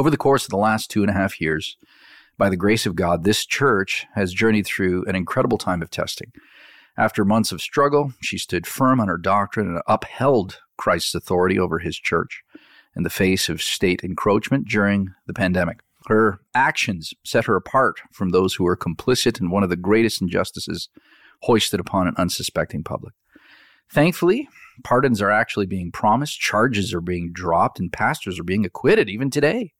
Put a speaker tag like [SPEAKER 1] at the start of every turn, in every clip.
[SPEAKER 1] Over the course of the last two and a half years, by the grace of God, this church has journeyed through an incredible time of testing. After months of struggle, she stood firm on her doctrine and upheld Christ's authority over his church in the face of state encroachment during the pandemic. Her actions set her apart from those who were complicit in one of the greatest injustices hoisted upon an unsuspecting public. Thankfully, pardons are actually being promised, charges are being dropped, and pastors are being acquitted even today.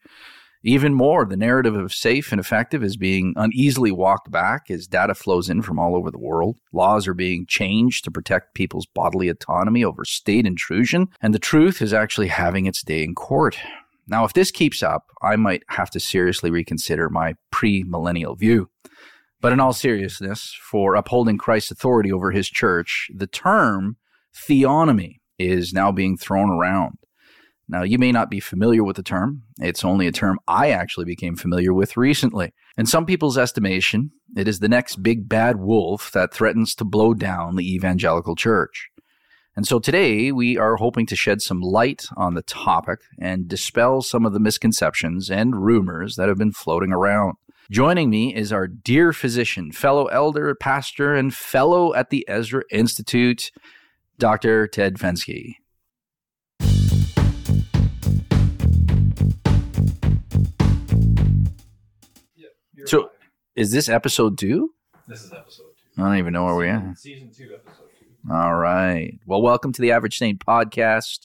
[SPEAKER 1] Even more, the narrative of safe and effective is being uneasily walked back as data flows in from all over the world. Laws are being changed to protect people's bodily autonomy over state intrusion, and the truth is actually having its day in court. Now, if this keeps up, I might have to seriously reconsider my pre-millennial view. But in all seriousness, for upholding Christ's authority over his church, the term theonomy is now being thrown around. Now, you may not be familiar with the term. It's only a term I actually became familiar with recently. In some people's estimation, it is the next big bad wolf that threatens to blow down the evangelical church. And so today we are hoping to shed some light on the topic and dispel some of the misconceptions and rumors that have been floating around. Joining me is our dear physician, fellow elder, pastor, and fellow at the Ezra Institute, Dr. Ted Fenske. So, is this episode two?
[SPEAKER 2] This is episode two.
[SPEAKER 1] I don't even know where
[SPEAKER 2] season,
[SPEAKER 1] we are.
[SPEAKER 2] Season two, episode two.
[SPEAKER 1] All right. Well, welcome to the Average Saint podcast,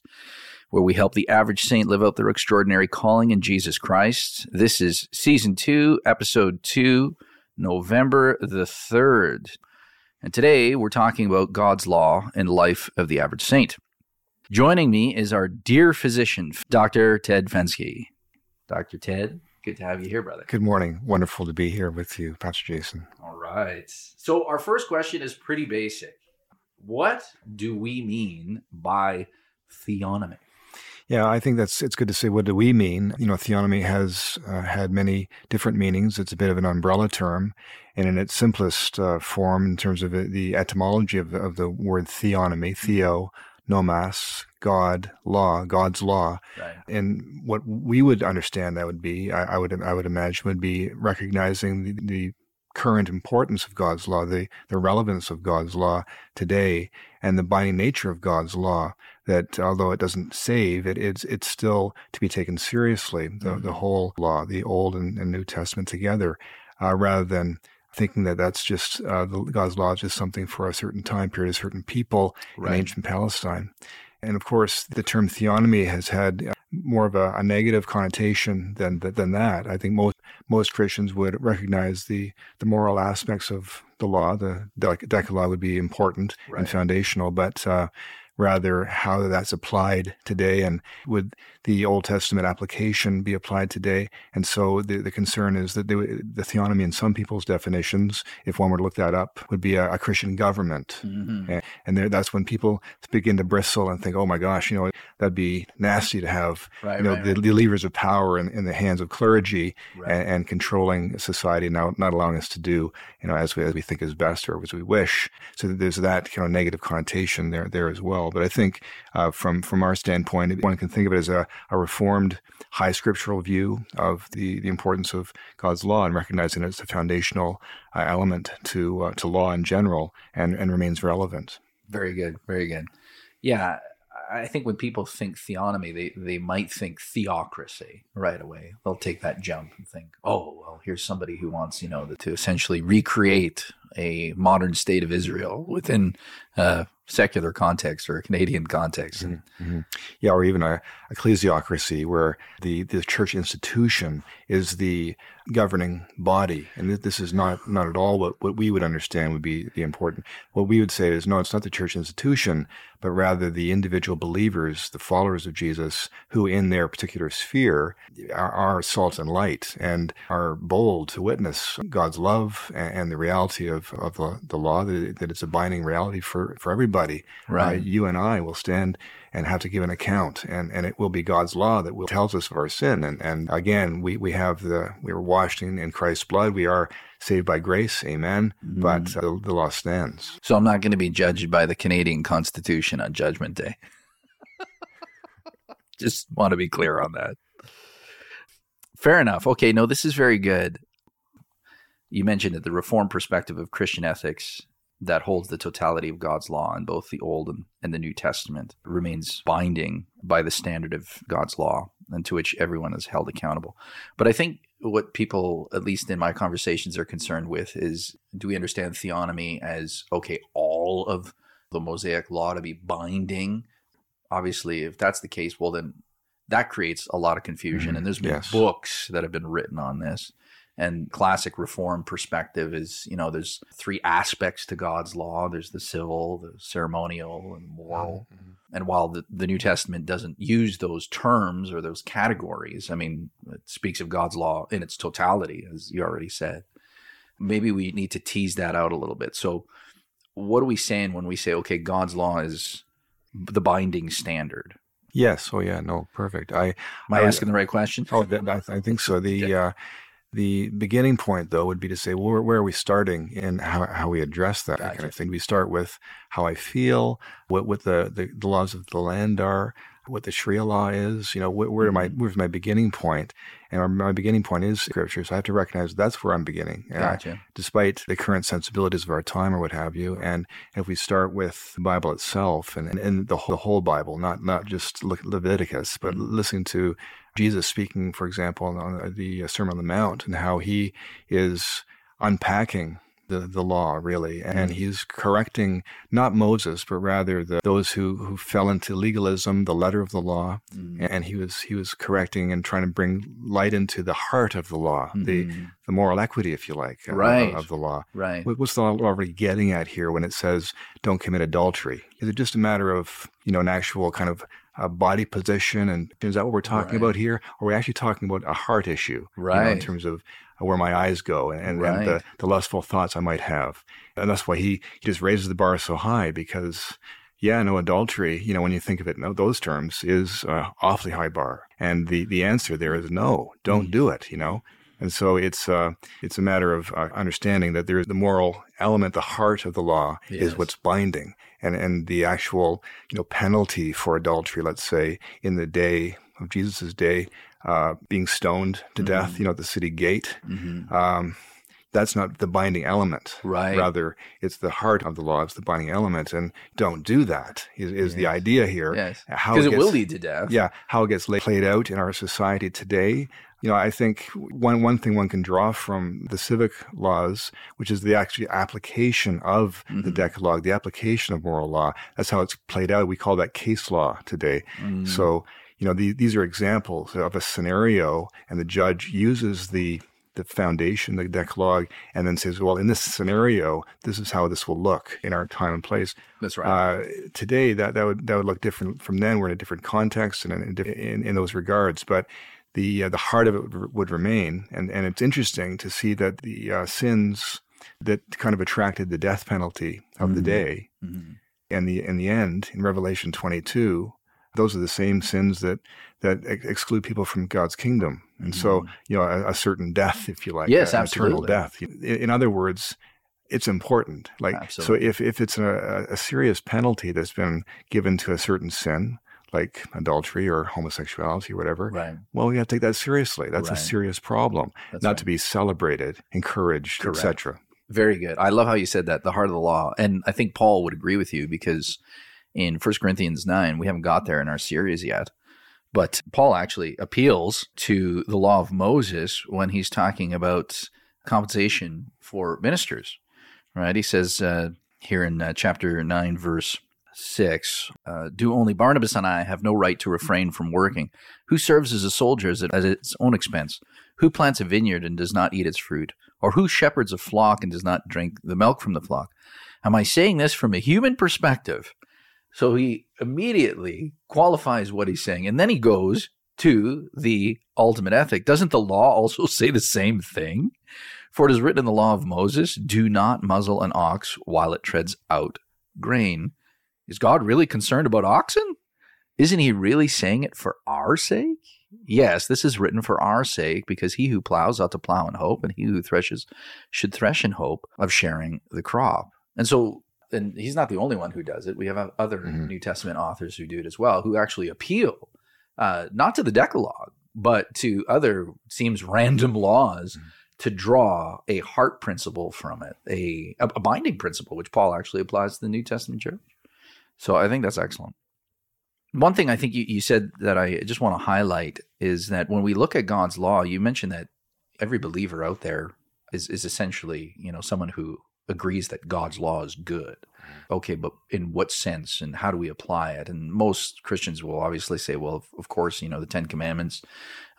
[SPEAKER 1] where we help the average saint live out their extraordinary calling in Jesus Christ. This is season two, episode two, November the 3rd. And today we're talking about God's law and life of the average saint. Joining me is our dear physician, Dr. Ted Fenske. Dr. Ted, Good to have you here, brother.
[SPEAKER 3] Good morning. Wonderful to be here with you, Pastor Jason.
[SPEAKER 1] All right. So, our first question is pretty basic. What do we mean by theonomy?
[SPEAKER 3] Yeah, I think that's it's good to say. What do we mean? You know, theonomy has uh, had many different meanings. It's a bit of an umbrella term, and in its simplest uh, form, in terms of the etymology of the, of the word theonomy, theo, nomos, God, law, God's law. Right. And what we would understand that would be, I, I, would I would imagine would be recognizing the, the current importance of God's law, the, the relevance of God's law today, and the binding nature of God's law. That although it doesn't save, it, it's it's still to be taken seriously. The mm-hmm. the whole law, the Old and, and New Testament together, uh, rather than thinking that that's just uh, the, God's law is just something for a certain time period, a certain people right. in ancient Palestine. And of course, the term theonomy has had uh, more of a, a, negative connotation than than that. I think most most Christians would recognize the the moral aspects of the law. The Decalogue would be important right. and foundational, but uh, rather how that's applied today and would the Old Testament application be applied today. And so the, the concern is that they, the theonomy in some people's definitions, if one were to look that up, would be a, a Christian government. Mm-hmm. And, and there, that's when people begin to bristle and think, oh my gosh, you know, that'd be nasty to have, right, you know, right, the, right. the, levers of power in, in the hands of clergy and, and, controlling society, now not allowing us to do, you know, as we, as we think is best or as we wish. So there's that kind of negative connotation there, there as well. But I think uh, from, from our standpoint, one can think of it as a, a reformed high scriptural view of the, the importance of God's law and recognizing it as a foundational uh, element to uh, to law in general and, and remains relevant.
[SPEAKER 1] Very good, very good. Yeah, I think when people think theonomy, they, they might think theocracy right away. They'll take that jump and think, oh, well, here's somebody who wants, you know, to essentially recreate a modern state of Israel within uh, secular context or a Canadian context.
[SPEAKER 3] Mm-hmm. mm-hmm. Yeah, or even a ecclesiocracy where the, the church institution is the governing body. And this is not, not at all what, what we would understand would be the important. What we would say is, no, it's not the church institution, but rather the individual believers, the followers of Jesus, who in their particular sphere are, are salt and light and are bold to witness God's love and, and the reality of, of the, the law, that, that, it's a binding reality for, for everybody. Right. Uh, you and I will stand and have to give an account and, and it will be God's law that will tells us of our sin. And, and again, we, we have the, we were washed in, in Christ's blood. We are saved by grace. Amen. Mm. But uh, the, the law stands.
[SPEAKER 1] So I'm not going to be judged by the Canadian Constitution on Judgment Day. Just want to be clear on that. Fair enough. Okay, no, this is very good. You mentioned it, the reform perspective of Christian ethics that holds the totality of God's law in both the Old and, and the New Testament remains binding by the standard of God's law and to which everyone is held accountable. But I think what people, at least in my conversations, are concerned with is do we understand theonomy as okay, all of the Mosaic law to be binding? Obviously, if that's the case, well, then that creates a lot of confusion.
[SPEAKER 3] Mhm.
[SPEAKER 1] And there's been
[SPEAKER 3] Yes.
[SPEAKER 1] books that have been written on this. And classic reform perspective is, you know, there's three aspects to God's law. There's the civil, the ceremonial, and moral. And while the, the New Testament doesn't use those terms or those categories, I mean, it speaks of God's law in its totality, as you already said. Maybe we need to tease that out a little bit. So, what are we saying when we say, okay, God's law is the binding standard?
[SPEAKER 3] Yes. Oh, yeah. No, perfect. I
[SPEAKER 1] Am I
[SPEAKER 3] I
[SPEAKER 1] asking the right question?
[SPEAKER 3] Oh, that, I, I think so. The uh, the beginning point, though, would be to say, well, where, where are we starting and how, how we address that kind of thing. We start with how I feel, what what the, the, the laws of the land are, what the Sharia law is. You know, where, where am I?
[SPEAKER 1] Mm-hmm.
[SPEAKER 3] Where's my beginning point? And my beginning point is Scripture. So I have to recognize that's where I'm beginning. I- despite the current sensibilities of our time or what have you. And if we start with the Bible itself and, and the, whole, the whole Bible, not not just Le- Leviticus, but
[SPEAKER 1] Mhm.
[SPEAKER 3] listening to Jesus speaking, for example, on the Sermon on the Mount and how he is unpacking the, the law really and
[SPEAKER 1] Mhm.
[SPEAKER 3] he's correcting not moses but rather the, those who, who fell into legalism the letter of the law
[SPEAKER 1] Mm.
[SPEAKER 3] and he was he was correcting and trying to bring light into the heart of the law the
[SPEAKER 1] Mhm.
[SPEAKER 3] the moral equity, if you like, uh,
[SPEAKER 1] Right.
[SPEAKER 3] of the law.
[SPEAKER 1] right.
[SPEAKER 3] What- What's the law really getting at here when it says don't commit adultery? Is it just a matter of you know an actual kind of uh, body position, and is that what we're talking
[SPEAKER 1] Right.
[SPEAKER 3] about here? Or are we actually talking about a heart issue, you know, in terms of where my eyes go and, and,
[SPEAKER 1] Right.
[SPEAKER 3] the, the lustful thoughts I might have? And that's why he, he just raises the bar so high because. Yeah, no adultery. You know, when you think of it in those terms, is uh, awfully high bar, and the the answer there is no. Don't do it. You know, and so it's uh, it's a matter of uh, understanding that there is the moral element, the heart of the law
[SPEAKER 1] Yes.
[SPEAKER 3] is what's binding, and and the actual you know penalty for adultery, let's say in the day of Jesus' day, uh, being stoned to
[SPEAKER 1] Mhm.
[SPEAKER 3] death, you know, at the city gate.
[SPEAKER 1] Mhm.
[SPEAKER 3] Um, that's not the binding element.
[SPEAKER 1] Right.
[SPEAKER 3] Rather, it's the heart of the law. It's the binding element, and don't do that. Is, is the idea here?
[SPEAKER 1] Yes.
[SPEAKER 3] How
[SPEAKER 1] Because it
[SPEAKER 3] gets-
[SPEAKER 1] will lead to death.
[SPEAKER 3] yeah, how it gets played out in our society today. You know, I think one one thing one can draw from the civic laws, which is the actual application of the
[SPEAKER 1] Mhm.
[SPEAKER 3] Decalogue, the application of moral law. That's how it's played out. We call that case law today.
[SPEAKER 1] Mm.
[SPEAKER 3] So, you know, the, these are examples of a scenario, and the judge uses the the foundation, the Decalogue, and then says, "Well, in this scenario, this is how this will look in our time and place."
[SPEAKER 1] That's right.
[SPEAKER 3] Uh, today, that, that would that would look different from then. We're in a different context and in, in, in, those regards, but the uh, the heart of it would, would remain. And and it's interesting to see that the uh, sins that kind of attracted the death penalty of the
[SPEAKER 1] Mhm.
[SPEAKER 3] day,
[SPEAKER 1] Mhm.
[SPEAKER 3] and the in the end, in Revelation 22, those are the same sins that that ex- exclude people from God's kingdom. And so,
[SPEAKER 1] Mhm.
[SPEAKER 3] you know, a, a certain death, if you like,
[SPEAKER 1] Yes,
[SPEAKER 3] an eternal death. In, in other words, it's important. Like,
[SPEAKER 1] Absolutely.
[SPEAKER 3] so if, if it's a, a serious penalty that's been given to a certain sin, like adultery or homosexuality or whatever,
[SPEAKER 1] Right.
[SPEAKER 3] well, we have to take that seriously. That's
[SPEAKER 1] Right.
[SPEAKER 3] a serious problem,
[SPEAKER 1] That's
[SPEAKER 3] not
[SPEAKER 1] right.
[SPEAKER 3] to be celebrated, encouraged, etc.
[SPEAKER 1] Very good. I love how you said that, the heart of the law. And I think Paul would agree with you because in 1 Corinthians 9, we haven't got there in our series yet. But Paul actually appeals to the law of Moses when he's talking about compensation for ministers, right? He says uh, here in uh, chapter 9, verse 6 uh, Do only Barnabas and I have no right to refrain from working? Who serves as a soldier at its own expense? Who plants a vineyard and does not eat its fruit? Or who shepherds a flock and does not drink the milk from the flock? Am I saying this from a human perspective? So he immediately qualifies what he's saying. And then he goes to the ultimate ethic. Doesn't the law also say the same thing? For it is written in the law of Moses do not muzzle an ox while it treads out grain. Is God really concerned about oxen? Isn't he really saying it for our sake? Yes, this is written for our sake because he who plows ought to plow in hope, and he who threshes should thresh in hope of sharing the crop. And so, and he's not the only one who does it. We have other
[SPEAKER 3] Mhm.
[SPEAKER 1] New Testament authors who do it as well, who actually appeal uh, not to the Decalogue, but to other seems random laws
[SPEAKER 3] Mhm.
[SPEAKER 1] to draw a heart principle from it, a, a binding principle, which Paul actually applies to the New Testament church. So I think that's excellent. One thing I think you, you said that I just want to highlight is that when we look at God's law, you mentioned that every believer out there is, is essentially, you know, someone who agrees that God's law is good. Okay, but in what sense and how do we apply it? And most Christians will obviously say, well, of, course, you know, the Ten Commandments,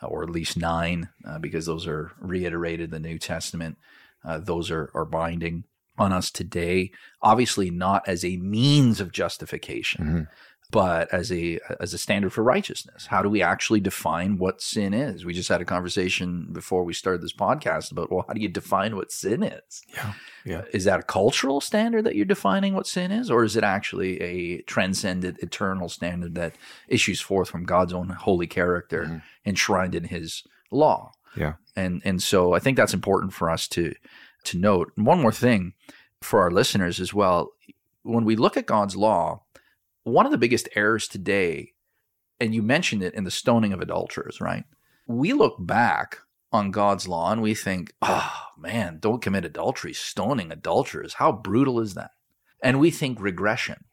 [SPEAKER 1] uh, or at least nine, uh, because those are reiterated in the New Testament. Uh, those are, are binding on us today. Obviously, not as a means of justification,
[SPEAKER 3] Mhm.
[SPEAKER 1] But as a as a standard for righteousness. How do we actually define what sin is? We just had a conversation before we started this podcast about well, how do you define what sin is?
[SPEAKER 3] Yeah. Yeah.
[SPEAKER 1] Is that a cultural standard that you're defining what sin is, or is it actually a transcendent, eternal standard that issues forth from God's own holy character,
[SPEAKER 3] Mhm.
[SPEAKER 1] enshrined in His law?
[SPEAKER 3] Yeah.
[SPEAKER 1] and and so I think that's important for us to to note. And one more thing for our listeners as well: when we look at God's law, one of the biggest errors today, and you mentioned it in the stoning of adulterers, right? We look back on God's law and we think, oh man, don't commit adultery, stoning adulterers. How brutal is that? And we think regression.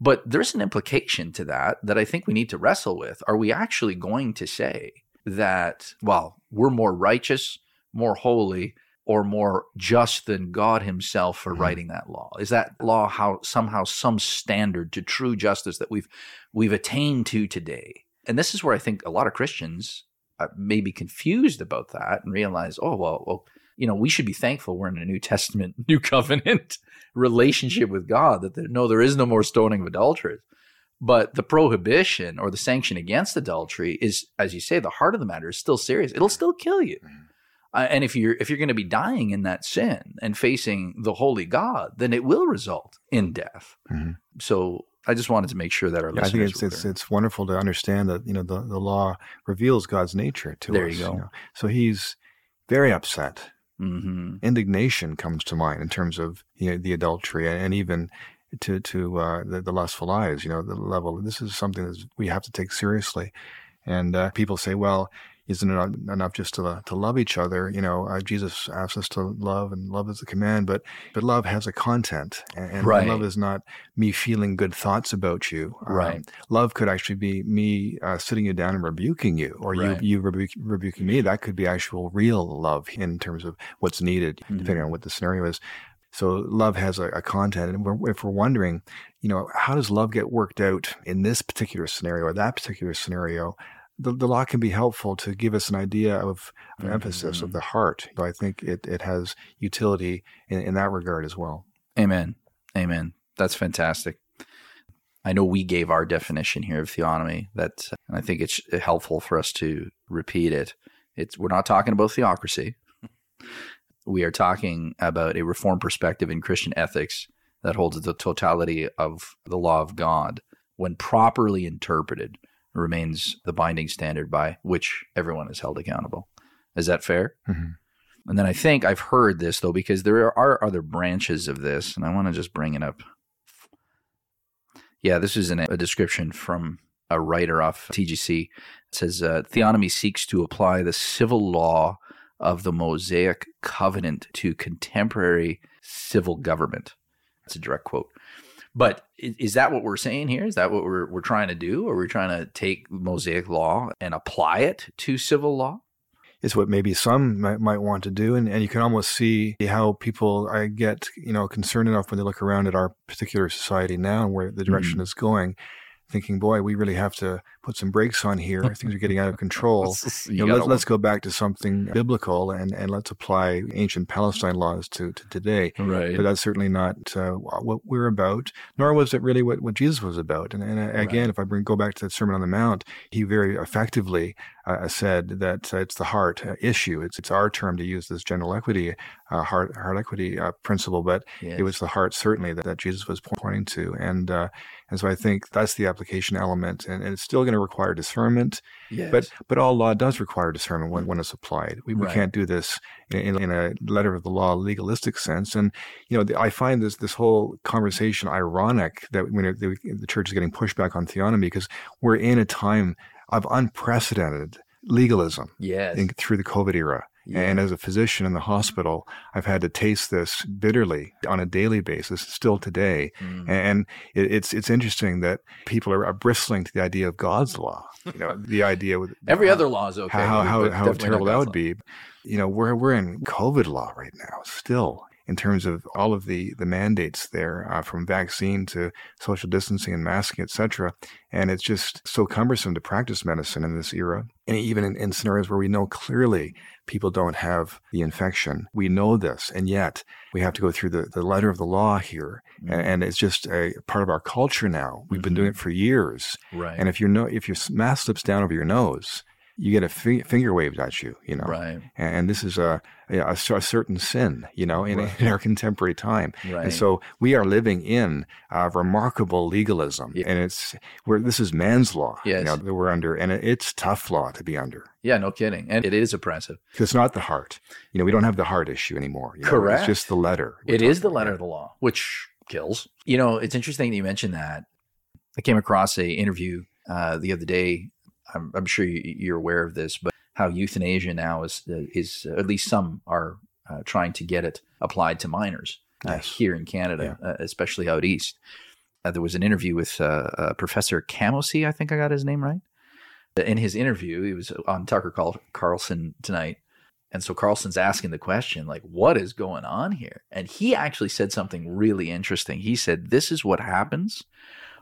[SPEAKER 1] But there's an implication to that that I think we need to wrestle with. Are we actually going to say that, well, we're more righteous, more holy, or more just than God Himself for
[SPEAKER 3] Mhm.
[SPEAKER 1] writing that law? Is that law how somehow some standard to true justice that we've we've attained to today? And this is where I think a lot of Christians uh, may be confused about that and realize, oh well, well, you know, we should be thankful we're in a New Testament, New Covenant relationship with God. That there, no, there is no more stoning of adulterers. But the prohibition or the sanction against adultery is, as you say, the heart of the matter is still serious. It'll still kill you.
[SPEAKER 3] Mhm.
[SPEAKER 1] Uh, and if you're if you're going to be dying in that sin and facing the holy God, then it will result in death.
[SPEAKER 3] Mhm.
[SPEAKER 1] So I just wanted to make sure that our
[SPEAKER 3] Yeah, I think it's it's it's wonderful to understand that you know the, the law reveals God's nature to
[SPEAKER 1] There
[SPEAKER 3] us.
[SPEAKER 1] you go.
[SPEAKER 3] know. So he's very upset.
[SPEAKER 1] Mhm.
[SPEAKER 3] Indignation comes to mind in terms of you know, the adultery and even to to uh, the, the lustful eyes. You know the level. This is something that we have to take seriously. And uh, people say, well, isn't it enough just to to love each other? You know, uh, Jesus asks us to love, and love is a command. But but love has a content, and, and
[SPEAKER 1] Right.
[SPEAKER 3] love is not me feeling good thoughts about you. Um,
[SPEAKER 1] Right.
[SPEAKER 3] love could actually be me uh, sitting you down and rebuking you, or
[SPEAKER 1] Right.
[SPEAKER 3] you you rebu- rebuking me. That could be actual real love in terms of what's needed, depending
[SPEAKER 1] Mhm.
[SPEAKER 3] on what the scenario is. So love has a, a content, and we're, if we're wondering, you know, how does love get worked out in this particular scenario or that particular scenario? The, the law can be helpful to give us an idea of an emphasis of
[SPEAKER 1] mm-hmm.
[SPEAKER 3] the heart. So I think it, it has utility in, in that regard as well.
[SPEAKER 1] Amen. Amen. That's fantastic. I know we gave our definition here of theonomy. That, and I think it's helpful for us to repeat it. It's we're not talking about theocracy. We are talking about a reformed perspective in Christian ethics that holds the totality of the law of God, when properly interpreted, remains the binding standard by which everyone is held accountable. Is that fair?
[SPEAKER 3] Mhm.
[SPEAKER 1] And then I think I've heard this though, because there are other branches of this, and I want to just bring it up. Yeah, this is in a, a description from a writer off TGC. It says uh, theonomy seeks to apply the civil law of the Mosaic covenant to contemporary civil government. That's a direct quote. But is that what we're saying here? Is that what we're we're trying to do? Or we're trying to take Mosaic law and apply it to civil law?
[SPEAKER 3] It's what maybe some might, might want to do, and, and you can almost see how people I get you know concerned enough when they look around at our particular society now and where the direction
[SPEAKER 1] Mhm.
[SPEAKER 3] is going, thinking, "Boy, we really have to put some brakes on here. Things are getting out of control."
[SPEAKER 1] You
[SPEAKER 3] know, let's, let's go back to something biblical and, and let's apply ancient Palestine laws to, to today.
[SPEAKER 1] right.
[SPEAKER 3] But that's certainly not uh, what we're about, nor was it really what, what Jesus was about. And, and uh, again, if I bring go back to the Sermon on the Mount, he very effectively uh, said that uh, it's the heart uh, issue. It's it's our term to use this general equity, uh, heart heart equity uh, principle, but
[SPEAKER 1] Yes.
[SPEAKER 3] it was the heart certainly that, that Jesus was pointing to. And uh, and so I think that's the application element, and, and it's still going to require discernment.
[SPEAKER 1] Yes.
[SPEAKER 3] But but all law does require discernment when, when it's applied. We, we can't do this in, in, in a letter of the law legalistic sense. And you know, the, I find this this whole conversation ironic that when it, the, the church is getting pushback on theonomy because we're in a time of unprecedented legalism
[SPEAKER 1] Yes.
[SPEAKER 3] in, through the COVID era.
[SPEAKER 1] Yeah.
[SPEAKER 3] And as a physician in the hospital, I've had to taste this bitterly on a daily basis, still today.
[SPEAKER 1] Mm.
[SPEAKER 3] And it, it's it's interesting that people are, are bristling to the idea of God's law. You know, the idea with
[SPEAKER 1] Every other law is okay.
[SPEAKER 3] how how,
[SPEAKER 1] but
[SPEAKER 3] how terrible that would be. You know, we're we're in COVID law right now, still in terms of all of the the mandates there, uh, from vaccine to social distancing and masking, etc. And it's just so cumbersome to practice medicine in this era, and even in, in scenarios where we know clearly people don't have the infection. We know this, and yet we have to go through the, the letter of the law here,
[SPEAKER 1] law.
[SPEAKER 3] and, and it's just a part of our culture now. We've been doing it for years,
[SPEAKER 1] right.
[SPEAKER 3] and if your no, if your mask slips down over your nose, you get a fi- finger waved at you. You know,
[SPEAKER 1] right.
[SPEAKER 3] and, and this is a, a, a certain sin. You know, in,
[SPEAKER 1] Right.
[SPEAKER 3] in our contemporary time.
[SPEAKER 1] Right.
[SPEAKER 3] And so we are living in uh, remarkable legalism,
[SPEAKER 1] Yeah.
[SPEAKER 3] and it's where this is man's law.
[SPEAKER 1] Yes.
[SPEAKER 3] You know, that we're under, and it's tough law to be under.
[SPEAKER 1] yeah, no kidding. And it is oppressive.
[SPEAKER 3] It's not the heart. You know, we don't have the heart issue anymore. you know,
[SPEAKER 1] Correct.
[SPEAKER 3] It's just the letter.
[SPEAKER 1] It is the letter of the law, which kills. You know, it's interesting that you mentioned that. I came across a interview uh, the other day. I'm, I'm sure you, you're aware of this, but how euthanasia now is is uh, at least some are uh, trying to get it applied to minors uh, here in Canada, uh, especially out east. Uh, there was an interview with uh, uh, Professor Camosi, I think I got his name right. In his interview, he was on Tucker Carl- Carlson tonight, and so Carlson's asking the question, like, what is going on here? And he actually said something really interesting. He said, This is what happens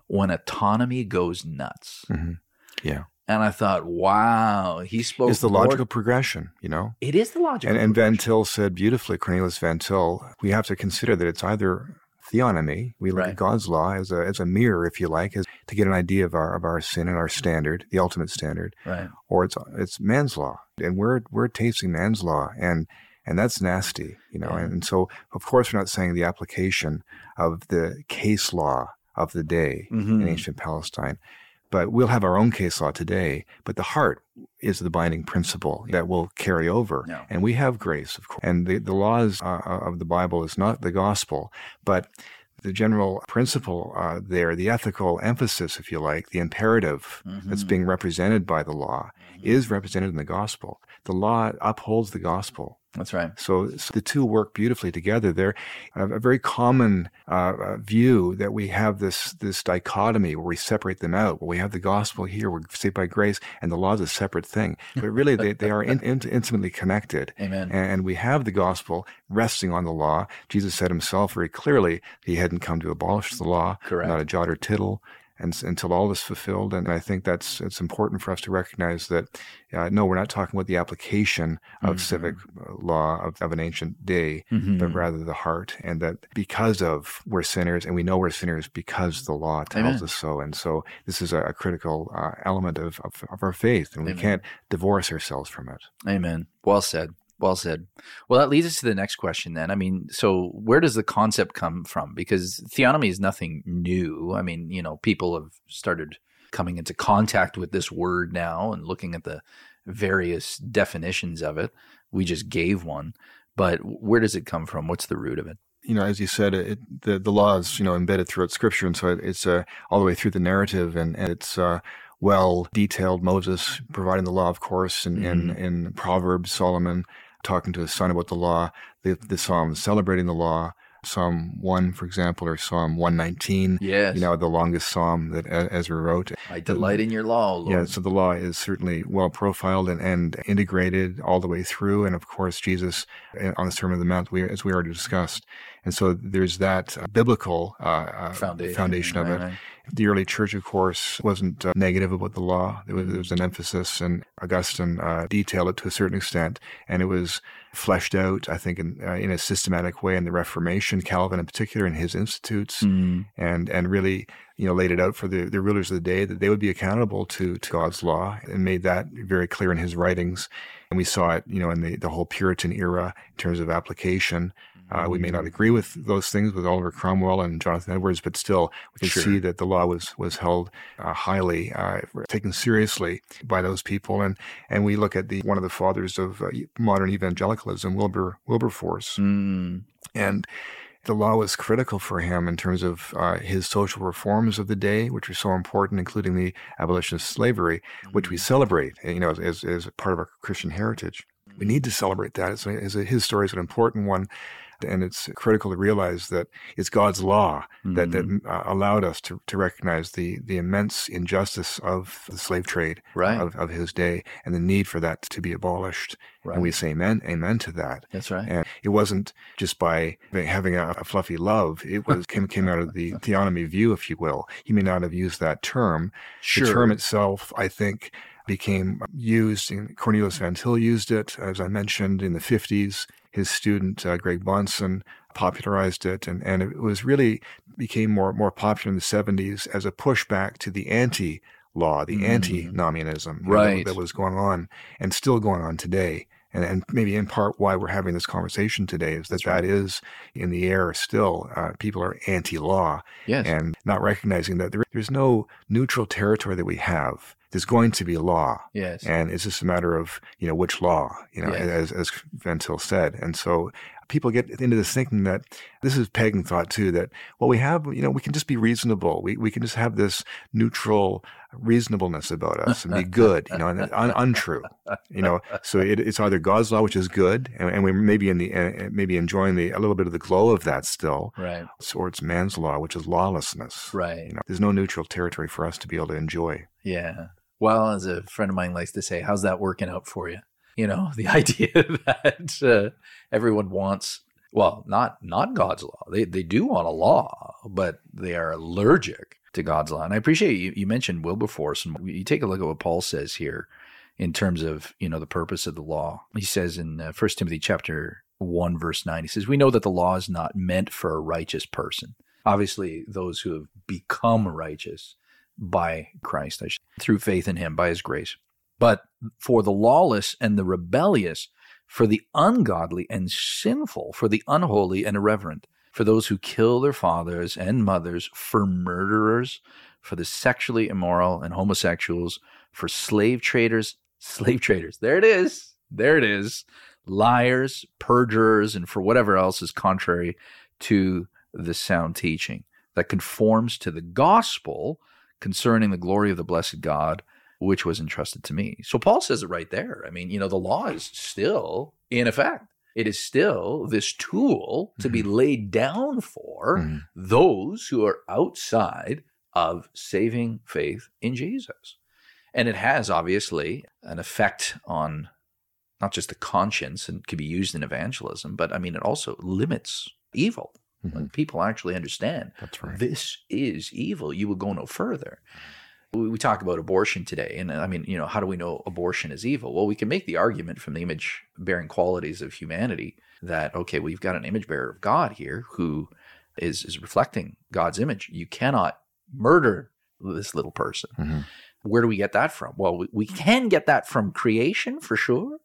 [SPEAKER 1] when autonomy goes nuts.
[SPEAKER 3] Mhm. Yeah.
[SPEAKER 1] And I thought, wow, he spoke.
[SPEAKER 3] It's the
[SPEAKER 1] more-
[SPEAKER 3] logical progression, you know?
[SPEAKER 1] It is the logical.
[SPEAKER 3] And, and Van. Til said beautifully, Cornelius Van Til, we have to consider that it's either theonomy, we look
[SPEAKER 1] Right.
[SPEAKER 3] at God's law as a, as a mirror, if you like, as to get an idea of our, of our sin and our standard, the ultimate standard,
[SPEAKER 1] Right.
[SPEAKER 3] or it's, it's man's law. And we're, we're tasting man's law. And, and that's nasty, you know?
[SPEAKER 1] Yeah.
[SPEAKER 3] And so, of course, we're not saying the application of the case law of the day
[SPEAKER 1] Mhm.
[SPEAKER 3] in ancient Palestine. But we'll have our own case law today. But the heart is the binding principle that will carry over. And we have grace, of course. And the, the laws uh, of the Bible is not the gospel, but the general principle uh, there, the ethical emphasis, if you like, the imperative that's
[SPEAKER 1] Mhm.
[SPEAKER 3] being represented by the law is represented in the gospel. The law upholds the gospel.
[SPEAKER 1] That's right.
[SPEAKER 3] So, so the two work beautifully together. They're a, very common uh, uh, view that we have this this dichotomy where we separate them out. Where we have the gospel here, we're saved by grace, and the law is a separate thing. But really, they, they are in, in, intimately connected.
[SPEAKER 1] Amen.
[SPEAKER 3] And we have the gospel resting on the law. Jesus said himself very clearly he hadn't come to abolish the law,
[SPEAKER 1] Correct.
[SPEAKER 3] not a jot or tittle, and until all is fulfilled. And I think that's it's important for us to recognize that uh, no, we're not talking about the application of
[SPEAKER 1] Mhm.
[SPEAKER 3] civic uh, law of, of an ancient day,
[SPEAKER 1] Mhm.
[SPEAKER 3] but rather the heart, and that because of we're sinners, and we know we're sinners because the law tells
[SPEAKER 1] Amen.
[SPEAKER 3] us so. And so this is a, a critical uh, element of, of of our faith, and we can't divorce ourselves from it.
[SPEAKER 1] Amen. Well said. Well said. Well, that leads us to the next question then. I mean, so where does the concept come from? Because theonomy is nothing new. I mean, you know, people have started coming into contact with this word now and looking at the various definitions of it. We just gave one, but where does it come from? What's the root of it?
[SPEAKER 3] you know, as you said, it, the the law is you know embedded throughout Scripture, and so it, it's uh, all the way through the narrative, and, and it's uh, well detailed. Moses providing the law, of course, and in, in Proverbs, Solomon talking to his son about the law, the the Psalms celebrating the law. Psalm one, for example, or Psalm one nineteen.
[SPEAKER 1] Yes.
[SPEAKER 3] You know, the longest psalm that Ezra wrote.
[SPEAKER 1] I delight in your law, Lord.
[SPEAKER 3] Yeah, so the law is certainly well profiled and, and integrated all the way through. And of course, Jesus uh, on the Sermon on the Mount, we, as we already discussed. And so there's that uh, biblical uh, uh,
[SPEAKER 1] Foundation.
[SPEAKER 3] foundation of
[SPEAKER 1] Right,
[SPEAKER 3] it.
[SPEAKER 1] right.
[SPEAKER 3] The early church, of course, wasn't uh, negative about the law. There was, there was an emphasis, and Augustine uh, detailed it to a certain extent, and it was fleshed out, I think, in, uh, in a systematic way in the Reformation, Calvin in particular, in his institutes
[SPEAKER 1] Mm,
[SPEAKER 3] and and really you know laid it out for the, the rulers of the day that they would be accountable to, to God's law and made that very clear in his writings. And we saw it, you know, in the, the whole Puritan era in terms of application. Uh, we may not agree with those things with Oliver Cromwell and Jonathan Edwards, but still we can
[SPEAKER 1] Sure.
[SPEAKER 3] see that the law was was held uh, highly, uh, taken seriously by those people. And and we look at the one of the fathers of uh, modern evangelicalism, Wilbur Wilberforce,
[SPEAKER 1] mm,
[SPEAKER 3] and the law was critical for him in terms of uh, his social reforms of the day, which were so important, including the abolition of slavery, which we
[SPEAKER 1] Mm-hmm.
[SPEAKER 3] celebrate, you know, as, as, as part of our Christian heritage. We need to celebrate that. It's, it's his story is an important one, and it's critical to realize that it's God's law that, that
[SPEAKER 1] Mm-hmm.
[SPEAKER 3] uh, allowed us to, to recognize the, the immense injustice of the slave trade
[SPEAKER 1] Right.
[SPEAKER 3] of, of his day and the need for that to be abolished. Right. And we say amen, amen to that.
[SPEAKER 1] That's right.
[SPEAKER 3] And it wasn't just by having a, a fluffy love. It was came, came out of the theonomy view, if you will. He may not have used that term.
[SPEAKER 1] Sure.
[SPEAKER 3] The term itself, I think, became used. In, Cornelius Van Til used it, as I mentioned, in the 50s. His student, uh, Greg Bahnsen, popularized it. And, and it was really became more, more popular in the 70s as a pushback to the anti law, the
[SPEAKER 1] Mm.
[SPEAKER 3] anti-nomianism know,
[SPEAKER 1] Right.
[SPEAKER 3] that was going on and still going on today. And, and maybe in part why we're having this conversation today is that
[SPEAKER 1] That's right.
[SPEAKER 3] that is in the air still. Uh, people are anti-law
[SPEAKER 1] Yes.
[SPEAKER 3] and not recognizing that there, there's no neutral territory that we have. There's going to be a law.
[SPEAKER 1] yes.
[SPEAKER 3] And it's just a matter of, you know, which law, you know,
[SPEAKER 1] Yes.
[SPEAKER 3] as, as Van Til said. And so people get into this thinking that this is pagan thought too, that, well, we have, you know, we can just be reasonable. We, we can just have this neutral reasonableness about us and be good, you know, and un, untrue, you know. So it, it's either God's law, which is good, and, and we maybe in the, uh, maybe enjoying the, a little bit of the glow of that still,
[SPEAKER 1] right.
[SPEAKER 3] or it's man's law, which is lawlessness.
[SPEAKER 1] Right.
[SPEAKER 3] You know, there's no neutral territory for us to be able to enjoy.
[SPEAKER 1] Yeah. Well, as a friend of mine likes to say, how's that working out for you? You know, the idea that uh, everyone wants, well, not not God's law. They they do want a law, but they are allergic to God's law. And I appreciate you, you mentioned Wilberforce, and you take a look at what Paul says here in terms of you know the purpose of the law. He says in uh, First Timothy chapter one verse nine, he says, "We know that the law is not meant for a righteous person. Obviously, those who have become righteous." By Christ, through faith in him, by his grace. But for the lawless and the rebellious, for the ungodly and sinful, for the unholy and irreverent, for those who kill their fathers and mothers, for murderers, for the sexually immoral and homosexuals, for slave traders, slave traders, there it is, there it is, liars, perjurers, and for whatever else is contrary to the sound teaching that conforms to the gospel concerning the glory of the blessed God, which was entrusted to me. So Paul says it right there. I mean, you know, the law is still in effect. It is still this tool to be laid down for
[SPEAKER 3] Mhm.
[SPEAKER 1] those who are outside of saving faith in Jesus. And it has obviously an effect on not just the conscience and can be used in evangelism, but I mean, it also limits evil.
[SPEAKER 3] Mhm.
[SPEAKER 1] When people actually understand
[SPEAKER 3] That's right.
[SPEAKER 1] this is evil, you will go no further. We, we talk about abortion today, and I mean, you know, how do we know abortion is evil? Well, we can make the argument from the image bearing qualities of humanity that, okay, we've got an image bearer of God here who is, is reflecting God's image. You cannot murder this little person.
[SPEAKER 3] Mhm.
[SPEAKER 1] Where do we get that from? Well, we, we can get that from creation for sure,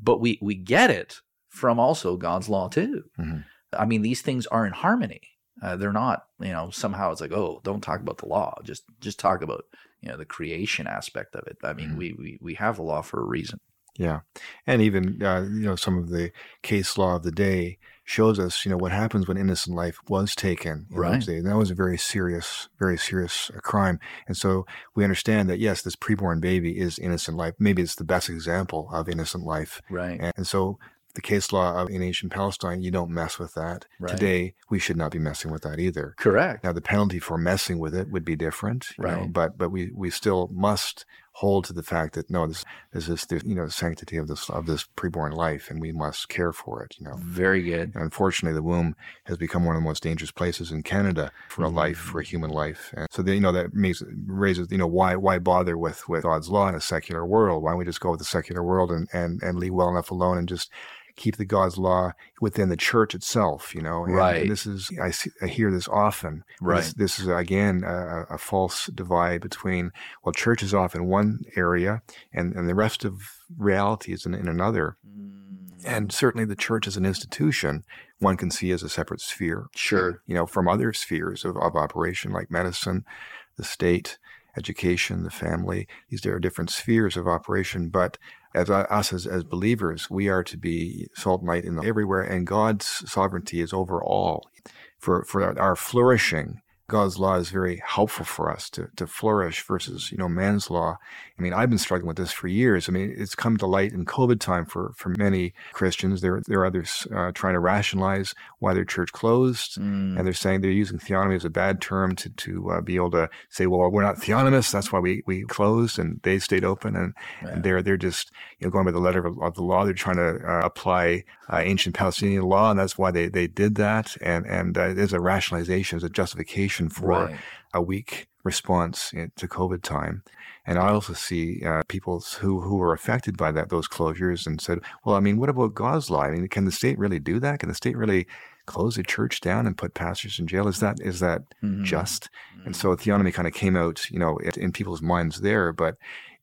[SPEAKER 1] but we, we get it from also God's law too.
[SPEAKER 3] Mhm.
[SPEAKER 1] I mean, these things are in harmony. Uh, they're not, you know, somehow it's like, oh, don't talk about the law. Just just talk about, you know, the creation aspect of it. I mean,
[SPEAKER 3] Mhm.
[SPEAKER 1] we, we we have the law for a reason.
[SPEAKER 3] Yeah, and even uh, you know some of the case law of the day shows us you know what happens when innocent life was taken in
[SPEAKER 1] Right.
[SPEAKER 3] those days. And that was a very serious, very serious uh, crime, and so we understand that yes, this preborn baby is innocent life. Maybe it's the best example of innocent life,
[SPEAKER 1] Right.
[SPEAKER 3] and, and so the case law of in ancient Palestine, you don't mess with that.
[SPEAKER 1] Right.
[SPEAKER 3] Today, we should not be messing with that either.
[SPEAKER 1] Correct.
[SPEAKER 3] Now, the penalty for messing with it would be different, you know,
[SPEAKER 1] Right.
[SPEAKER 3] but but we, we still must hold to the fact that no, this this is the you know sanctity of this of this preborn life, and we must care for it. You know,
[SPEAKER 1] Very good.
[SPEAKER 3] and unfortunately, the womb has become one of the most dangerous places in Canada for a
[SPEAKER 1] Mhm.
[SPEAKER 3] life, for a human life. And so, the, you know, that makes raises you know why why bother with with God's law in a secular world? Why don't we just go with the secular world and and and leave well enough alone and just keep the God's law within the church itself, you know. And,
[SPEAKER 1] Right.
[SPEAKER 3] And this is I see I hear this often.
[SPEAKER 1] Right.
[SPEAKER 3] This, this is again a, a false divide between well, church is off in one area, and and the rest of reality is in, in another. And mm. certainly, the church as an institution, one can see as a separate sphere.
[SPEAKER 1] Sure.
[SPEAKER 3] You know, from other spheres of, of operation like medicine, the state, education, the family. These are different spheres of operation, but as us as, as believers, we are to be salt and light in everywhere, and God's sovereignty is over all. for, for our flourishing, God's law is very helpful for us to, to flourish versus, you know, man's law. I mean, I've been struggling with this for years. I mean, it's come to light in COVID time for, for many Christians. There, there are others uh, trying to rationalize why their church closed.
[SPEAKER 1] Mm.
[SPEAKER 3] And they're saying they're using theonomy as a bad term to, to uh, be able to say, well, we're not theonomists. That's why we, we closed and they stayed open. And,
[SPEAKER 1] Yeah.
[SPEAKER 3] and they're, they're just, you know, going by the letter of, of the law. They're trying to uh, apply uh, ancient Palestinian law. And that's why they, they did that. And, and uh, there's a rationalization, there's a justification for
[SPEAKER 1] Right.
[SPEAKER 3] a weak response in- to COVID time. And I also see uh, people who, who were affected by that those closures and said, well, I mean, what about God's law? I mean, can the state really do that? Can the state really close a church down and put pastors in jail? Is that is that
[SPEAKER 1] Mhm.
[SPEAKER 3] just? And so theonomy kind of came out, you know, in, in people's minds there. But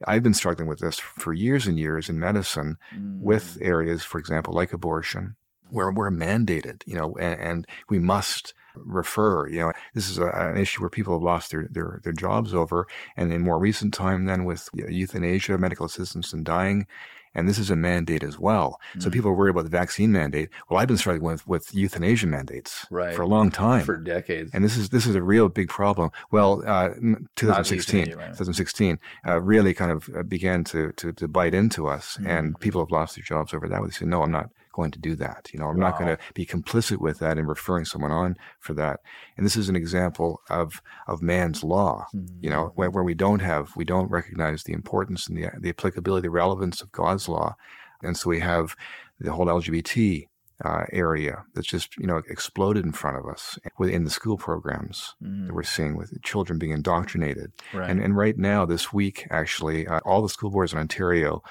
[SPEAKER 3] I've been struggling with this for years and years in medicine
[SPEAKER 1] Mm.
[SPEAKER 3] with areas, for example, like abortion, where we're mandated, you know, and, and we must refer. You know, this is a, an issue where people have lost their, their their jobs over, and in more recent time, then with euthanasia, medical assistance in dying. And this is a mandate as well. So
[SPEAKER 1] Mm.
[SPEAKER 3] people are worried about the vaccine mandate. Well, I've been struggling with, with euthanasia mandates
[SPEAKER 1] Right.
[SPEAKER 3] for a long time.
[SPEAKER 1] for decades.
[SPEAKER 3] And this is this is a real big problem. Well, uh, 2016,
[SPEAKER 1] right.
[SPEAKER 3] 2016 uh, really kind of uh, began to, to to bite into us,
[SPEAKER 1] Mm.
[SPEAKER 3] and people have lost their jobs over that. They say, "No, I'm not going to do that. You know, I'm not going to be complicit with that and referring someone on for that." And this is an example of of man's law. You know, where, where we don't have we don't recognize the importance and the the applicability, the relevance of God's law, and so we have the whole LGBT uh, area that's just you know exploded in front of us within the school programs
[SPEAKER 1] Mm.
[SPEAKER 3] that we're seeing with children being indoctrinated.
[SPEAKER 1] Right.
[SPEAKER 3] And and right now, this week, actually, uh, all the school boards in Ontario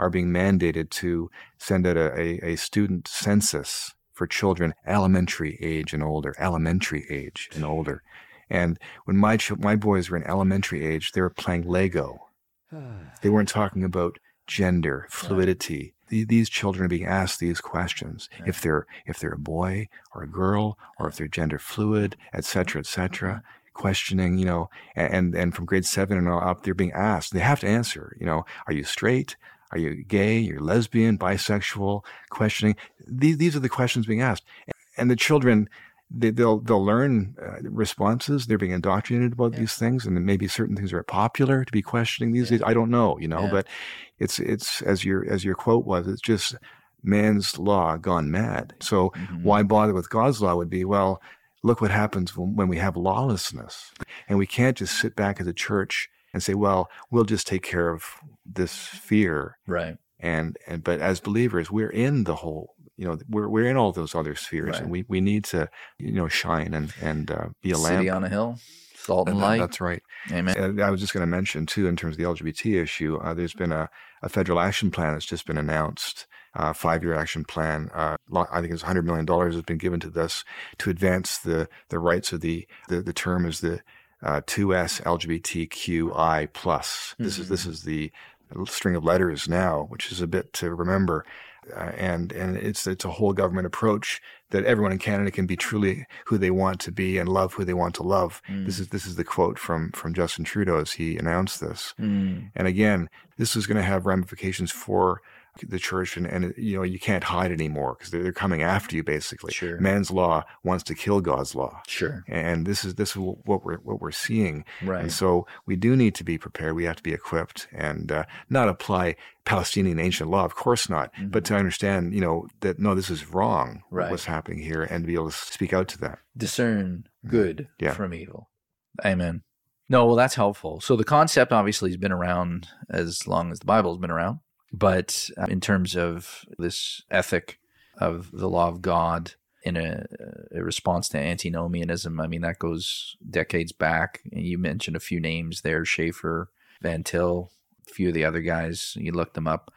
[SPEAKER 3] are being mandated to send out a, a, a student census for children elementary age and older, elementary age and older. And when my ch- my boys were in elementary age, they were playing Lego. They weren't talking about gender, fluidity. The- These children are being asked these questions. If they're if they're a boy or a girl, or if they're gender fluid, et cetera, et cetera. Mm-hmm. Questioning, you know, and and from grade seven and up, they're being asked. They have to answer. You know, are you straight? Are you gay? You're lesbian, bisexual? Questioning. These these are the questions being asked, and the children. They, they'll they'll learn uh, responses. They're being indoctrinated about these things, and then maybe certain things are popular to be questioning these days. I don't know, you know,
[SPEAKER 1] Yeah.
[SPEAKER 3] but it's it's as your as your quote was. It's just man's law gone mad. So
[SPEAKER 1] Mhm.
[SPEAKER 3] why bother with God's law? Would be well. Look what happens when, when we have lawlessness, and we can't just sit back as a church and say, "Well, we'll just take care of this fear."
[SPEAKER 1] Right.
[SPEAKER 3] And and but as believers, we're in the whole. You know, we're we're in all those other spheres,
[SPEAKER 1] Right.
[SPEAKER 3] and we, we need to you know shine and and uh, be a
[SPEAKER 1] City
[SPEAKER 3] lamp.
[SPEAKER 1] on a hill, salt and
[SPEAKER 3] And that-
[SPEAKER 1] light.
[SPEAKER 3] That's right.
[SPEAKER 1] Amen.
[SPEAKER 3] And I was just going to mention too, in terms of the LGBT issue, uh, there's been a, a federal action plan that's just been announced, uh, five-year action plan. Uh, I think it's 100 million dollars has been given to this to advance the the rights of the the, the term is the uh, 2S LGBTQI plus. This is this is the string of letters now, which is a bit to remember. Uh, and and it's it's a whole government approach that everyone in Canada can be truly who they want to be and love who they want to love. This is this is the quote from from Justin Trudeau as he announced this.
[SPEAKER 1] Mm.
[SPEAKER 3] And again, this is going to have ramifications for the church, and, and you know you can't hide anymore because they're, they're coming after you. Basically,
[SPEAKER 1] Sure.
[SPEAKER 3] man's law wants to kill God's law,
[SPEAKER 1] Sure.
[SPEAKER 3] and this is this is what we're what we're seeing.
[SPEAKER 1] Right.
[SPEAKER 3] And so we do need to be prepared. We have to be equipped and uh, not apply Palestinian ancient law, of course not, but to understand, you know, that no, this is wrong.
[SPEAKER 1] Mm-hmm. Right.
[SPEAKER 3] What's happening here, and to be able to speak out to that.
[SPEAKER 1] discern good
[SPEAKER 3] Mm-hmm. Yeah.
[SPEAKER 1] from evil. Amen. No, well, that's helpful. So the concept obviously has been around as long as the Bible has been around, but uh, in terms of this ethic of the law of God in a, a response to antinomianism, I mean that goes decades back. And you mentioned a few names there: Schaefer, Van Til, a few of the other guys. You looked them up.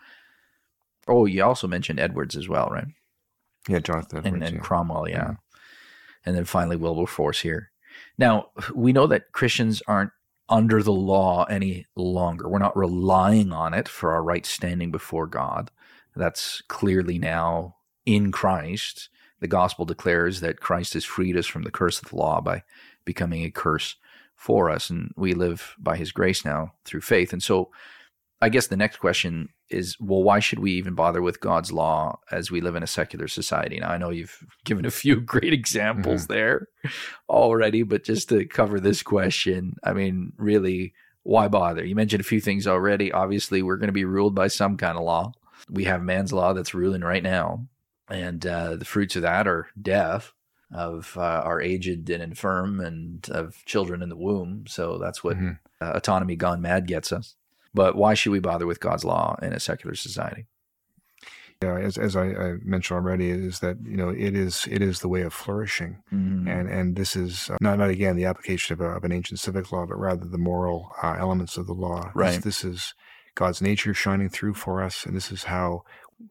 [SPEAKER 1] Oh, you also mentioned Edwards as well, right?
[SPEAKER 3] Yeah, Jonathan.
[SPEAKER 1] and,
[SPEAKER 3] Edwards,
[SPEAKER 1] and
[SPEAKER 3] yeah.
[SPEAKER 1] Cromwell, yeah.
[SPEAKER 3] Mhm.
[SPEAKER 1] And then finally Wilberforce here. Now, we know that Christians aren't under the law any longer. We're not relying on it for our right standing before God. That's clearly now in Christ. The gospel declares that Christ has freed us from the curse of the law by becoming a curse for us. And we live by his grace now through faith. And so I guess the next question is well, why should we even bother with God's law as we live in a secular society? Now, I know you've given a few great examples
[SPEAKER 3] Mm-hmm.
[SPEAKER 1] there already, but just to cover this question, I mean, really, why bother? You mentioned a few things already. Obviously, we're going to be ruled by some kind of law. We have man's law that's ruling right now, and uh, the fruits of that are death of uh, our aged and infirm and of children in the womb. So that's what
[SPEAKER 3] Mhm.
[SPEAKER 1] uh, autonomy gone mad gets us. But why should we bother with God's law in a secular society?
[SPEAKER 3] Yeah, as, as I, I mentioned already, is that you know it is it is the way of flourishing,
[SPEAKER 1] Mm.
[SPEAKER 3] and and this is uh, not not again the application of, a, of an ancient civic law, but rather the moral uh, elements of the law. This-
[SPEAKER 1] Right.
[SPEAKER 3] This, is God's nature shining through for us, and this is how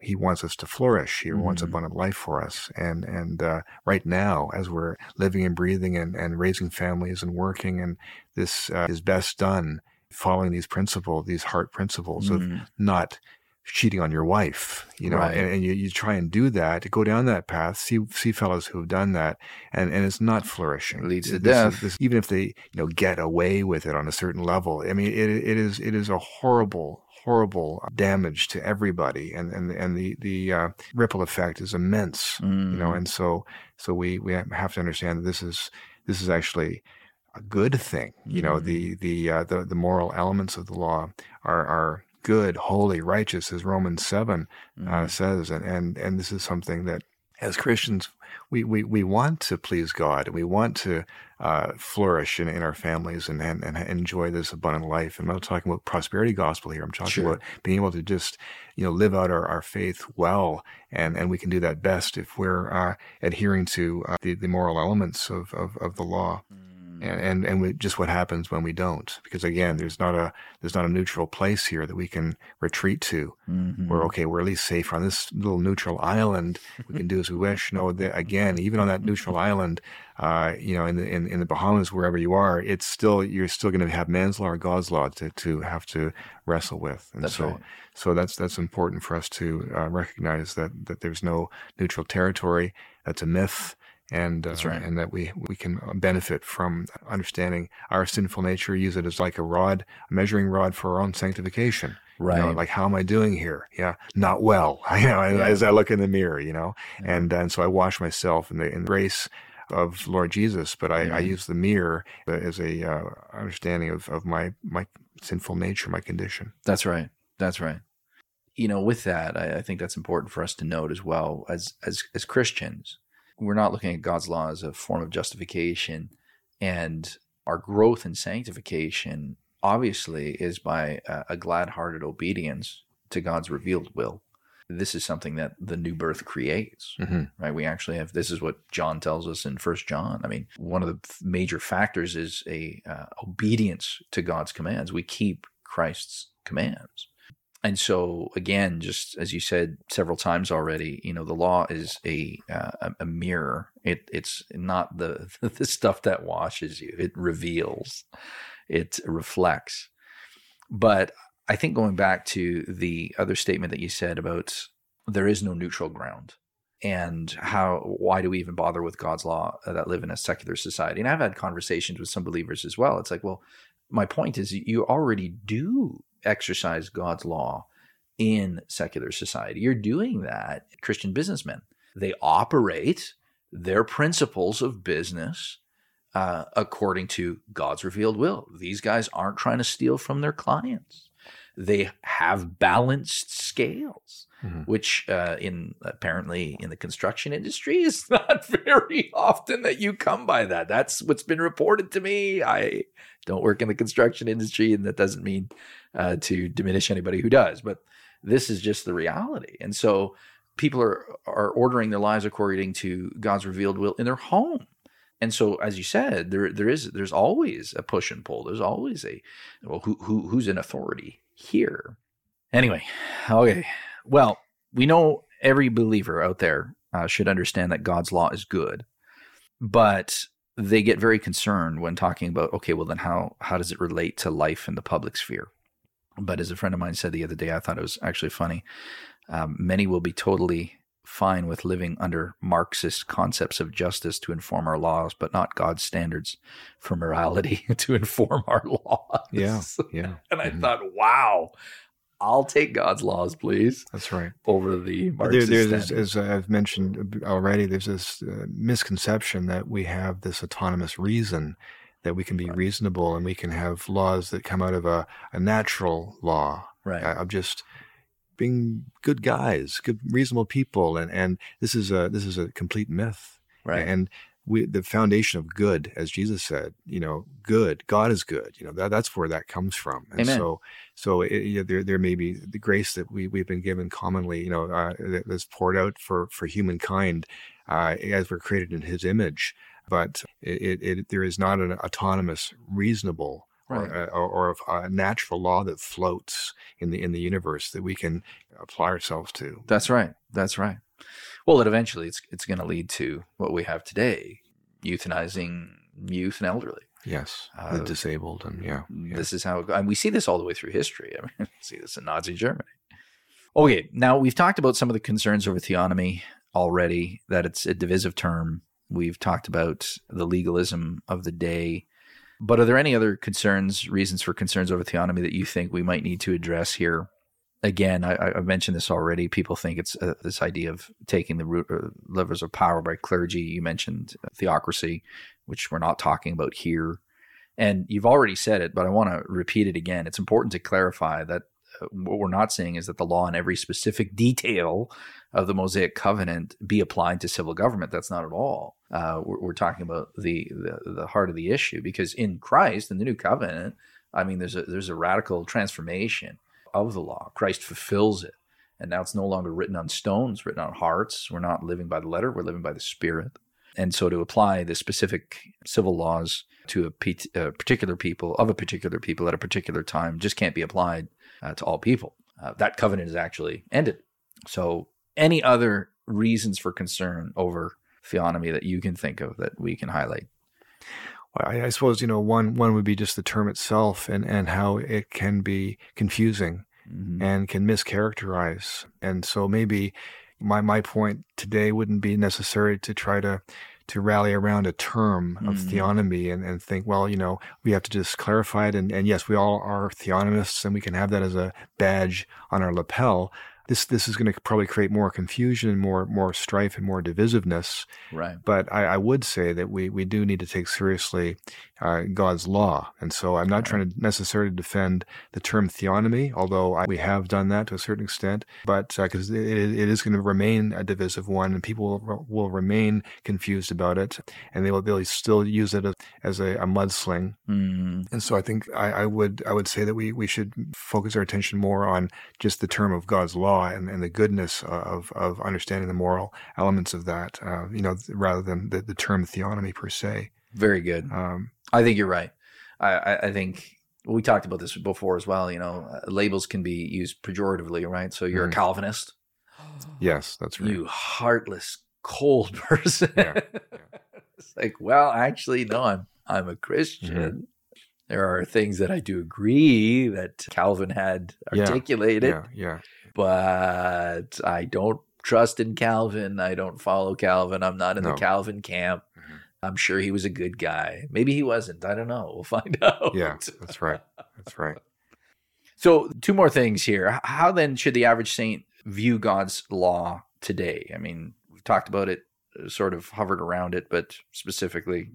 [SPEAKER 3] He wants us to flourish. He wants
[SPEAKER 1] Mhm.
[SPEAKER 3] abundant life for us, and and uh, right now, as we're living and breathing and, and raising families and working, and this uh, is best done following these principles, these heart principles of
[SPEAKER 1] Mm.
[SPEAKER 3] not cheating on your wife, you know,
[SPEAKER 1] Right.
[SPEAKER 3] and, and you, you try and do that, to go down that path, see see fellows who have done that, and, and it's not flourishing.
[SPEAKER 1] It leads to
[SPEAKER 3] This is-
[SPEAKER 1] death.
[SPEAKER 3] this- even if they you know get away with it on a certain level, I mean, it it is it is a horrible horrible damage to everybody, and and and the the uh, ripple effect is immense, you know,
[SPEAKER 1] Mm.
[SPEAKER 3] and so so we we have to understand that this is this is actually a good thing. You know,
[SPEAKER 1] Mhm.
[SPEAKER 3] the the uh, the the moral elements of the law are are good, holy, righteous, as Romans seven uh,
[SPEAKER 1] Mm.
[SPEAKER 3] says, and, and and this is something that as Christians we, we, we want to please God and we want to uh, flourish in, in our families and, and, and enjoy this abundant life. I'm not talking about prosperity gospel here. I'm talking
[SPEAKER 1] Sure.
[SPEAKER 3] about being able to just you know live out our, our faith well, and, and we can do that best if we're uh, adhering to uh, the, the moral elements of, of, of the law
[SPEAKER 1] Mm.
[SPEAKER 3] And and, and we, just what happens when we don't. Because again there's not a there's not a neutral place here that we can retreat to.
[SPEAKER 1] Mhm.
[SPEAKER 3] we're okay we're at least safe on this little neutral island. We can do as we wish. No that again even on that neutral island uh, you know in the in, in the bahamas wherever you are it's still you're still going to have man's law or god's law to, to have to wrestle with. And
[SPEAKER 1] That's
[SPEAKER 3] so
[SPEAKER 1] right.
[SPEAKER 3] so that's that's important for us to uh, recognize that that there's no neutral territory. That's a myth and uh,
[SPEAKER 1] That's right.
[SPEAKER 3] and that we we can benefit from understanding our sinful nature use it as like a rod a measuring rod for our own sanctification
[SPEAKER 1] Right.
[SPEAKER 3] you know, like how am I doing here? Yeah, not well. You know, as-
[SPEAKER 1] Yeah.
[SPEAKER 3] as I look in the mirror, you know,
[SPEAKER 1] Yeah.
[SPEAKER 3] and and so I wash myself in the, in grace of Lord Jesus, but I, I use the mirror as a uh, understanding of, of my my sinful nature, my condition.
[SPEAKER 1] That's right. That's right. You know, with that, I, I think that's important for us to note as well. As as as Christians, we're not looking at God's law as a form of justification, and our growth in sanctification obviously is by a, a glad-hearted obedience to God's revealed will. This is something that the new birth creates
[SPEAKER 3] Mm-hmm.
[SPEAKER 1] right we actually have this is what john tells us in first john i mean one of the major factors is a uh, obedience to god's commands we keep christ's commands and so again just as you said several times already you know the law is a uh, a- mirror. It it's not the the stuff that washes you. It reveals. It reflects. But i think going back to the other statement that you said about there is no neutral ground and how why do we even bother with god's law that live in a secular society? And i've had conversations with some believers as well. It's like well my point is you already do exercise god's law in secular society. You're doing that christian businessmen. They operate their principles of business uh, according to god's revealed will. These guys aren't trying to steal from their clients. They have balanced scales
[SPEAKER 3] Mhm.
[SPEAKER 1] which uh, in apparently in the construction industry is not very often that you come by that. That's what's been reported to me. I don't work in the construction industry, and that doesn't mean uh, to diminish anybody who does, but this is just the reality. And so people are are ordering their lives according to God's revealed will in their home. And so, as you said, there there is there's always a push and pull. There's always a well, who who who's in authority here? Anyway, okay. Well, we know every believer out there uh, should understand that God's law is good, but they get very concerned when talking about okay, well then how how does it relate to life in the public sphere? But as a friend of mine said the other day, I thought it was actually funny. Um, many will be totally fine with living under Marxist concepts of justice to inform our laws, but not God's standards for morality to inform our laws.
[SPEAKER 3] Yeah, yeah.
[SPEAKER 1] And I
[SPEAKER 3] Mhm.
[SPEAKER 1] thought, wow, I'll take God's laws, please,
[SPEAKER 3] That's right.
[SPEAKER 1] over the
[SPEAKER 3] There, there's as I've mentioned already, there's this uh, misconception that we have this autonomous reason, that we can be reasonable and we can have laws that come out of a, a natural law
[SPEAKER 1] right.
[SPEAKER 3] uh, of just being good guys, good reasonable people, and and this is a this is a complete myth.
[SPEAKER 1] right.
[SPEAKER 3] And we the foundation of good, as Jesus said, you know, good. God is good. You know that that's where that comes from. And
[SPEAKER 1] Amen.
[SPEAKER 3] so so it, you know, there there may be the grace that we we've been given commonly, you know, uh, that- that's poured out for for humankind uh, as we're created in His image. But it, it, it there is not an autonomous, reasonable.
[SPEAKER 1] Right.
[SPEAKER 3] Or, or, or a natural law that floats in the in the universe that we can apply ourselves to.
[SPEAKER 1] That's right. That's right. Well, it eventually it's it's going to lead to what we have today: euthanizing youth and elderly.
[SPEAKER 3] Yes,
[SPEAKER 1] Uh,
[SPEAKER 3] the disabled and yeah, yeah.
[SPEAKER 1] This is how it, and we see this all the way through history. I mean, see this in Nazi Germany. Okay, now we've talked about some of the concerns over theonomy already. That it's a divisive term. We've talked about the legalism of the day. But are there any other concerns, reasons for concerns over theonomy that you think we might need to address here? Again, I, I- I've mentioned this already. People think it's uh, this idea of taking the root, uh, levers of power by clergy. You mentioned theocracy, which we're not talking about here. And you've already said it, but I want to repeat it again. It's important to clarify that uh, what we're not saying is that the law in every specific detail of the Mosaic covenant be applied to civil government. That's not at all. Uh, we're, we're talking about the, the the heart of the issue because in Christ, in the new covenant, I mean, there's a there's a radical transformation of the law. Christ fulfills it, and now it's no longer written on stones, written on hearts. We're not living by the letter; we're living by the Spirit. And so, to apply the specific civil laws to a, particular people of a particular people at a particular time just can't be applied uh, to all people. Uh, that covenant is actually ended. So, any other reasons for concern over theonomy that you can think of that we can highlight?
[SPEAKER 3] Well, I, I suppose you know one one would be just the term itself and and how it can be confusing
[SPEAKER 1] Mhm.
[SPEAKER 3] and can mischaracterize. And so maybe my my point today wouldn't be necessary to try to to rally around a term of
[SPEAKER 1] Mhm.
[SPEAKER 3] theonomy and, and think, well, you know, we have to just clarify it. And, and yes, we all are theonomists and we can have that as a badge on our lapel. This this is going to probably create more confusion and more more strife and more divisiveness.
[SPEAKER 1] Right.
[SPEAKER 3] But I, I would say that we, we do need to take seriously uh, God's law. And so I'm not
[SPEAKER 1] Right.
[SPEAKER 3] trying to necessarily defend the term theonomy, although I, we have done that to a certain extent. But because it, it is going to remain a divisive one, and people will, will remain confused about it, and they will they'll still use it as, as a, a mudsling.
[SPEAKER 1] Mm,
[SPEAKER 3] And so I think I, I would I would say that we, we should focus our attention more on just the term of God's law and, and the goodness of, of understanding the moral elements of that, uh, you know, rather than the, the term theonomy per se.
[SPEAKER 1] very good.
[SPEAKER 3] Um,
[SPEAKER 1] I think you're right. I, I, I think we talked about this before as well. You know, uh, labels can be used pejoratively, right? So you're
[SPEAKER 3] Mhm.
[SPEAKER 1] a Calvinist,
[SPEAKER 3] yes, that's right.
[SPEAKER 1] you heartless, cold person.
[SPEAKER 3] Yeah,
[SPEAKER 1] it's like, well, actually, no, I'm I'm a Christian.
[SPEAKER 3] Mm-hmm.
[SPEAKER 1] There are things that I do agree that Calvin had
[SPEAKER 3] Yeah,
[SPEAKER 1] articulated,
[SPEAKER 3] yeah, yeah,
[SPEAKER 1] but I don't trust in Calvin. I don't follow Calvin. I'm not in
[SPEAKER 3] No.
[SPEAKER 1] the Calvin camp.
[SPEAKER 3] Mhm.
[SPEAKER 1] I'm sure he was a good guy. Maybe he wasn't. I don't know. We'll find out.
[SPEAKER 3] yeah. That's right. That's right.
[SPEAKER 1] So, two more things here. How then should the average saint view God's law today? I mean, we've talked about it, uh, sort of hovered around it, but specifically,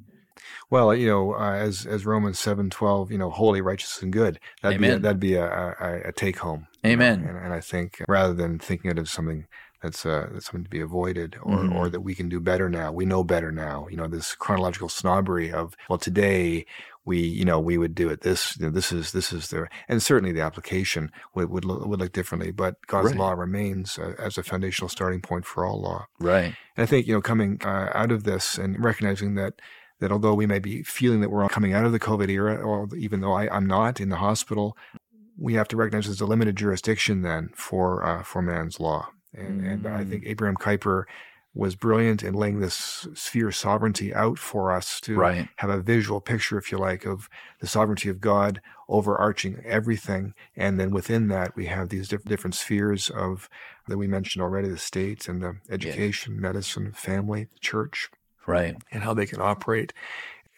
[SPEAKER 3] Well, you know, uh, as as Romans seven twelve, you know, holy, righteous, and good. That'd be a,
[SPEAKER 1] Amen.
[SPEAKER 3] that'd be a, a, a take home. you know,
[SPEAKER 1] Amen.
[SPEAKER 3] And, and I think rather than thinking it as something that's uh, that's something to be avoided, or
[SPEAKER 1] Mhm.
[SPEAKER 3] or that we can do better now, we know better now. You know, this chronological snobbery of well, today we you know we would do it this you know, this is this is the and certainly the application would would look, would look differently, but God's
[SPEAKER 1] Right.
[SPEAKER 3] law remains uh, as a foundational starting point for all law.
[SPEAKER 1] right?
[SPEAKER 3] And I think you know coming uh, out of this and recognizing that that although we may be feeling that we're coming out of the COVID era, or even though I, I'm not in the hospital, we have to recognize there's a limited jurisdiction then for uh, for man's law. And, and I
[SPEAKER 1] Mm.
[SPEAKER 3] think Abraham Kuyper was brilliant in laying this sphere of sovereignty out for us to
[SPEAKER 1] Right.
[SPEAKER 3] have a visual picture, if you like, of the sovereignty of God overarching everything. And then within that, we have these diff- different spheres of that we mentioned already the state and the education, medicine, family, church,
[SPEAKER 1] Right.
[SPEAKER 3] and how they can operate.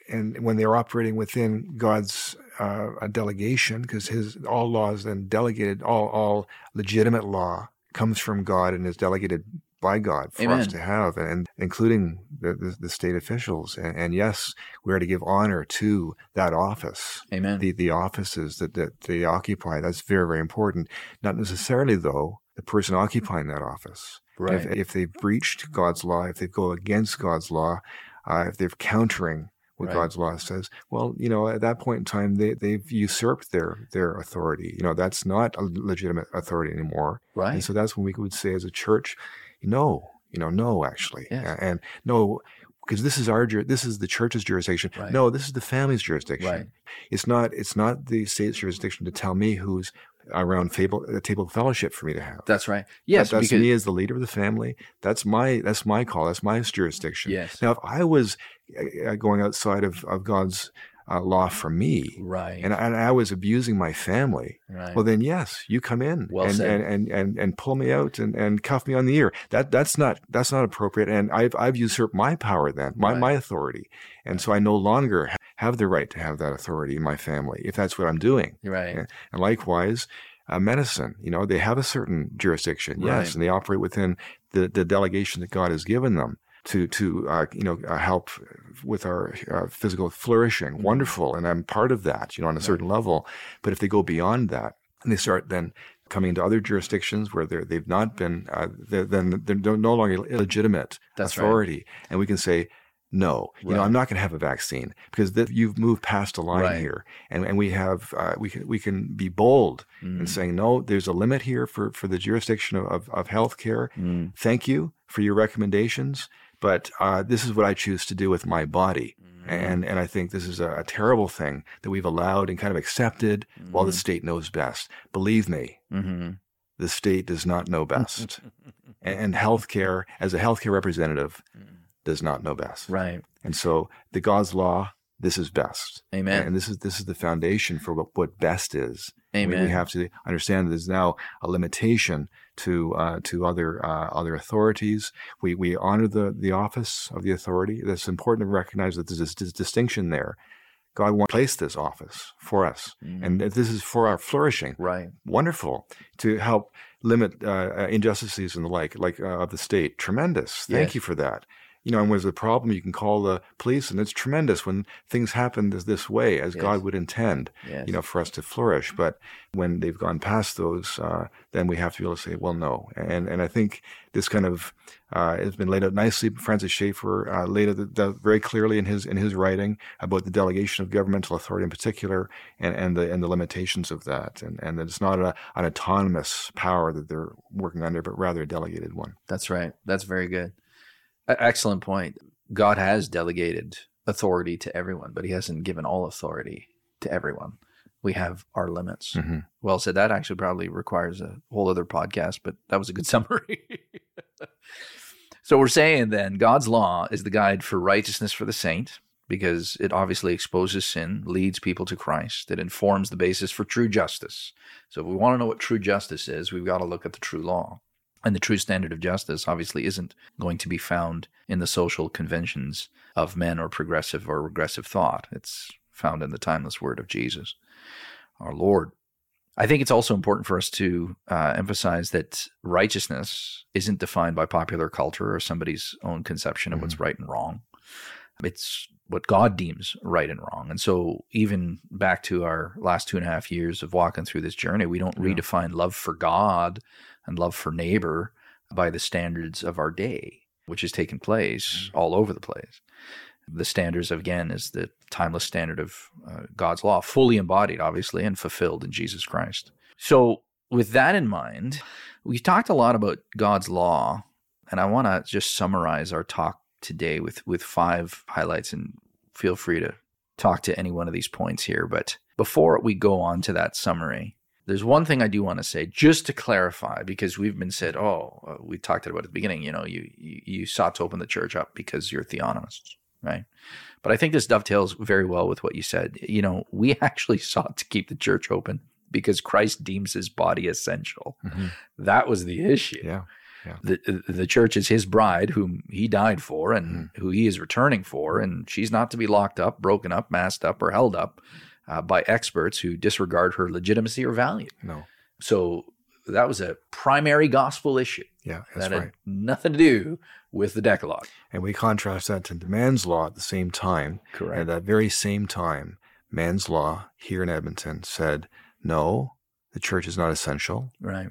[SPEAKER 3] and when they're operating within God's uh, a delegation, because his all laws then delegated, all all legitimate law comes from God and is delegated by God for
[SPEAKER 1] Amen.
[SPEAKER 3] us to have, and including the, the, the state officials. And, and yes, we are to give honor to that office,
[SPEAKER 1] Amen.
[SPEAKER 3] the, the offices that, that they occupy. That's very, very important. Not necessarily, though, the person occupying that office.
[SPEAKER 1] right.
[SPEAKER 3] If, if they've breached God's law, if they go against God's law, uh, if they're countering what
[SPEAKER 1] Right.
[SPEAKER 3] God's law says, well, you know, at that point in time, they, they've usurped their their authority. You know, that's not a legitimate authority anymore.
[SPEAKER 1] right.
[SPEAKER 3] And so that's when we would say as a church, no, you know, no, actually,
[SPEAKER 1] Yes.
[SPEAKER 3] And no, because this is our this is the church's jurisdiction.
[SPEAKER 1] Right.
[SPEAKER 3] No, this is the family's jurisdiction.
[SPEAKER 1] Right.
[SPEAKER 3] It's not it's not the state's jurisdiction to tell me who's around table, the table of fellowship for me to have.
[SPEAKER 1] That's right. Yes,
[SPEAKER 3] That- that's
[SPEAKER 1] because
[SPEAKER 3] me as the leader of the family. That's my that's my call. That's my jurisdiction.
[SPEAKER 1] yes,
[SPEAKER 3] Now, if I was uh, going outside of, of God's uh, law for me,
[SPEAKER 1] right,
[SPEAKER 3] and, and I was abusing my family,
[SPEAKER 1] right.
[SPEAKER 3] well, then yes, you come in
[SPEAKER 1] Well
[SPEAKER 3] and, and, and, and and pull me out and, and cuff me on the ear. That that's not that's not appropriate. And I've I've usurped my power then, my
[SPEAKER 1] Right.
[SPEAKER 3] my authority, and so I no longer have the right to have that authority in my family if that's what I'm doing.
[SPEAKER 1] right.
[SPEAKER 3] Yeah. And likewise, uh, medicine, you know, they have a certain jurisdiction, yes, and they operate within the, the delegation that God has given them to to uh, you know uh, help with our uh, physical flourishing.
[SPEAKER 1] Mhm.
[SPEAKER 3] Wonderful, and I'm part of that, you know, on a certain level. But if they go beyond that and they start then coming into other jurisdictions where they're, they've not been, uh, they're, then they're no longer illegitimate
[SPEAKER 1] That's right.
[SPEAKER 3] authority, and we can say. No, you know, I'm not going to have a vaccine because that you've moved past a line
[SPEAKER 1] Right.
[SPEAKER 3] here, and and we have uh, we can we can be bold
[SPEAKER 1] Mm,
[SPEAKER 3] and saying no there's a limit here for, for the jurisdiction of, of, of healthcare
[SPEAKER 1] mm,
[SPEAKER 3] thank you for your recommendations but uh, this is what i choose to do with my body.
[SPEAKER 1] Mm,
[SPEAKER 3] and and i think this is a, a terrible thing that we've allowed and kind of accepted while the
[SPEAKER 1] mm,
[SPEAKER 3] state knows best. Believe me
[SPEAKER 1] mhm.
[SPEAKER 3] the state does not know best. And, and healthcare as a healthcare representative does not know best.
[SPEAKER 1] Right.
[SPEAKER 3] and so the god's law this is best.
[SPEAKER 1] Amen.
[SPEAKER 3] and this is this is the foundation for what, what best is. We-
[SPEAKER 1] Amen.
[SPEAKER 3] We, have to understand that there's now a limitation to uh, to other uh, other authorities. We we honor the the office of the authority. It's important to recognize that there's this, distinction there. God wants to place this office for us,
[SPEAKER 1] Mm,
[SPEAKER 3] and this is for our flourishing.
[SPEAKER 1] right.
[SPEAKER 3] Wonderful to help limit uh, uh, injustices and the like, like uh, of the state. Tremendous. Thank
[SPEAKER 1] Yes.
[SPEAKER 3] you for that. You know, and when there's a problem, you can call the police, and it's tremendous when things happen this, this way, as
[SPEAKER 1] Yes.
[SPEAKER 3] God would intend
[SPEAKER 1] Yes.
[SPEAKER 3] you know, for us to flourish. But when they've gone past those, uh, then we have to be able to say, well, no. And and I think this kind of uh, has been laid out nicely. Francis Schaeffer uh, laid it out very clearly in his in his writing about the delegation of governmental authority in particular, and, and the and the limitations of that, and and that it's not a, an autonomous power that they're working under, but rather a delegated one.
[SPEAKER 1] That's right. That's very good. Excellent point. God has delegated authority to everyone, but he hasn't given all authority to everyone. We have our limits.
[SPEAKER 3] Mhm.
[SPEAKER 1] Well said. That actually probably requires a whole other podcast, but that was a good summary. so we're saying then God's law is the guide for righteousness for the saint because it obviously exposes sin, leads people to Christ. It informs the basis for true justice. So if we want to know what true justice is, we've got to look at the true law. And the true standard of justice obviously isn't going to be found in the social conventions of men or progressive or regressive thought. It's found in the timeless word of Jesus, our Lord. I think it's also important for us to uh, emphasize that righteousness isn't defined by popular culture or somebody's own conception of what's right and wrong. It's what God deems right and wrong. And so, even back to our last two and a half years of walking through this journey, we don't
[SPEAKER 3] Yeah.
[SPEAKER 1] redefine love for God and love for neighbor by the standards of our day, which has taken place all over the place. The standards, again, is the timeless standard of uh, God's law, fully embodied, obviously, and fulfilled in Jesus Christ. So, with that in mind, we talked a lot about God's law, and I want to just summarize our talk today with with five highlights, and feel free to talk to any one of these points here. But before we go on to that summary, there's one thing I do want to say, just to clarify, because we've been said, oh, uh, we talked about at the beginning, you know, you, you you sought to open the church up because you're theonomists, right? But I think this dovetails very well with what you said. You know, we actually sought to keep the church open because Christ deems his body essential.
[SPEAKER 3] Mhm.
[SPEAKER 1] That was the issue.
[SPEAKER 3] Yeah. Yeah.
[SPEAKER 1] The, the church is his bride, whom he died for and who he is returning for. And she's not to be locked up, broken up, masked up, or held up uh, by experts who disregard her legitimacy or value.
[SPEAKER 3] No.
[SPEAKER 1] So that was a primary gospel issue
[SPEAKER 3] Yeah, that's
[SPEAKER 1] that
[SPEAKER 3] right.
[SPEAKER 1] nothing to do with the Decalogue.
[SPEAKER 3] And we contrast that to man's law at the same time.
[SPEAKER 1] Correct.
[SPEAKER 3] At that very same time, man's law here in Edmonton said, no, the church is not essential.
[SPEAKER 1] Right.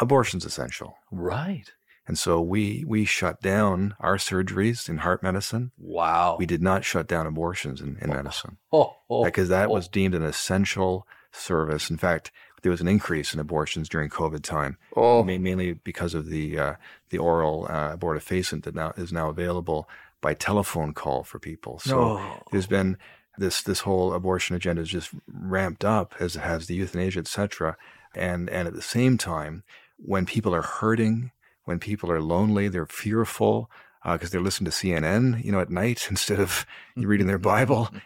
[SPEAKER 3] Abortion's essential.
[SPEAKER 1] Right.
[SPEAKER 3] And so we we shut down our surgeries in heart medicine.
[SPEAKER 1] Wow.
[SPEAKER 3] We did not shut down abortions in, in medicine
[SPEAKER 1] oh, oh,
[SPEAKER 3] because that
[SPEAKER 1] oh.
[SPEAKER 3] was deemed an essential service. In fact, there was an increase in abortions during COVID time,
[SPEAKER 1] oh,
[SPEAKER 3] mainly because of the uh, the oral uh, abortifacient that now is now available by telephone call for people. So there's been this this whole abortion agenda is just ramped up as it has the euthanasia, etc. And and at the same time, when people are hurting, when people are lonely, they're fearful because they're listening to CNN, you know, at night instead of reading their Bible.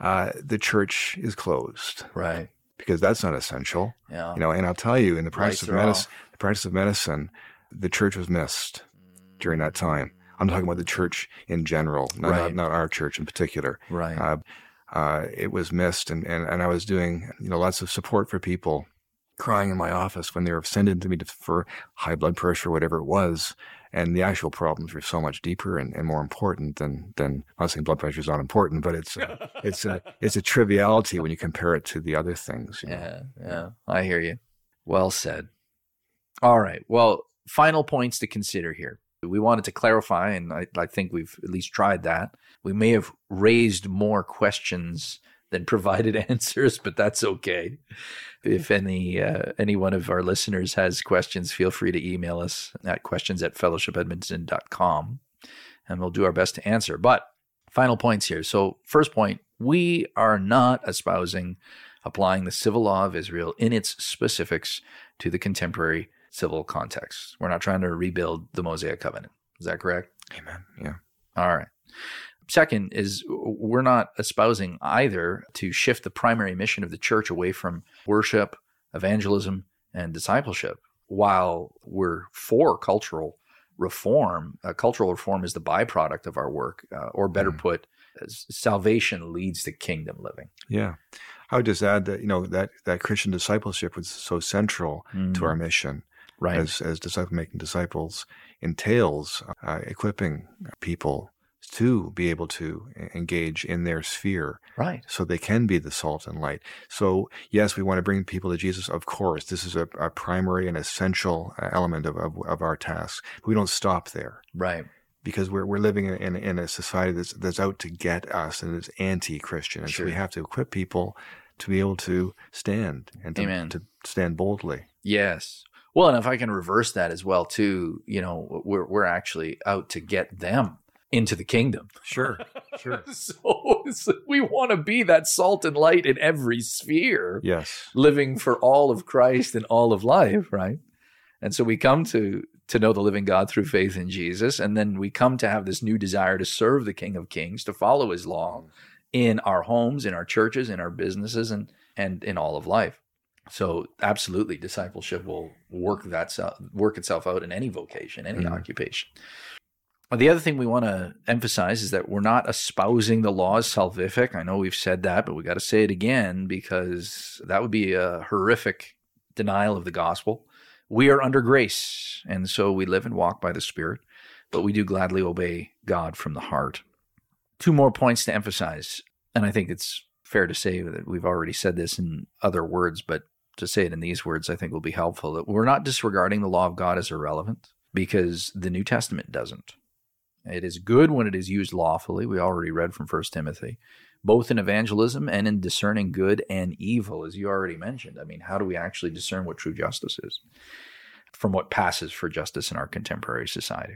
[SPEAKER 3] Uh, the church is closed
[SPEAKER 1] right.
[SPEAKER 3] because that's not essential,
[SPEAKER 1] Yeah.
[SPEAKER 3] you know. And I'll tell you, in the practice
[SPEAKER 1] Lights
[SPEAKER 3] of medicine, the practice of medicine, the church was missed during that time. I'm talking about the church in general, not,
[SPEAKER 1] Right.
[SPEAKER 3] not, not our church in particular.
[SPEAKER 1] right.
[SPEAKER 3] Uh, uh, it was missed, and, and, and I was doing you know lots of support for people crying in my office when they were sending to me to, for high blood pressure, whatever it was, and the actual problems were so much deeper and, and more important than than I'm not saying blood pressure is not important, but it's a, it's a it's a triviality when you compare it to the other things. you know.
[SPEAKER 1] Yeah, yeah, I hear you. Well said. All right. Well, final points to consider here. We wanted to clarify, and I, I think we've at least tried that. We may have raised more questions than provided answers, but that's okay. If any uh, any one of our listeners has questions, feel free to email us at questions at fellowshipedmonton.com, and we'll do our best to answer. But final points here. So, first point, we are not espousing applying the civil law of Israel in its specifics to the contemporary civil context. We're not trying to rebuild the Mosaic covenant. Is that correct?
[SPEAKER 3] Amen. Yeah.
[SPEAKER 1] All right. Second is we're not espousing either to shift the primary mission of the church away from worship, evangelism, and discipleship. While we're for cultural reform, uh, cultural reform is the byproduct of our work, uh, or better
[SPEAKER 3] Mm.
[SPEAKER 1] put, salvation leads to kingdom living.
[SPEAKER 3] Yeah. I would just add that you know that that Christian discipleship was so central to our mission
[SPEAKER 1] right.
[SPEAKER 3] as as disciple making disciples entails uh, equipping people to be able to engage in their sphere
[SPEAKER 1] right.
[SPEAKER 3] so they can be the salt and light. So yes, we want to bring people to Jesus. Of course, this is a, a primary and essential uh, element of, of, of our task. But we don't stop there
[SPEAKER 1] Right.
[SPEAKER 3] because we're, we're living in, in a society that's, that's out to get us and is anti-Christian. And
[SPEAKER 1] Sure.
[SPEAKER 3] so we have to equip people to be able to stand and to, to stand boldly.
[SPEAKER 1] Yes. Well, and if I can reverse that as well, too, you know, we're we're actually out to get them into the kingdom.
[SPEAKER 3] Sure, sure.
[SPEAKER 1] so, so we want to be that salt and light in every sphere,
[SPEAKER 3] Yes.
[SPEAKER 1] living for all of Christ and all of life, right? And so we come to to know the living God through faith in Jesus, and then we come to have this new desire to serve the King of Kings, to follow His law in our homes, in our churches, in our businesses, and and in all of life. So absolutely, discipleship will work that work itself out in any vocation, any
[SPEAKER 3] Mhm.
[SPEAKER 1] occupation. The other thing we want to emphasize is that we're not espousing the law as salvific. I know we've said that, but we got to say it again because that would be a horrific denial of the gospel. We are under grace, and so we live and walk by the Spirit, but we do gladly obey God from the heart. Two more points to emphasize, and I think it's fair to say that we've already said this in other words, but to say it in these words, I think will be helpful. That we're not disregarding the law of God as irrelevant because the New Testament doesn't. It is good when it is used lawfully. We already read from 1 Timothy, both in evangelism and in discerning good and evil, as you already mentioned. I mean, how do we actually discern what true justice is from what passes for justice in our contemporary society?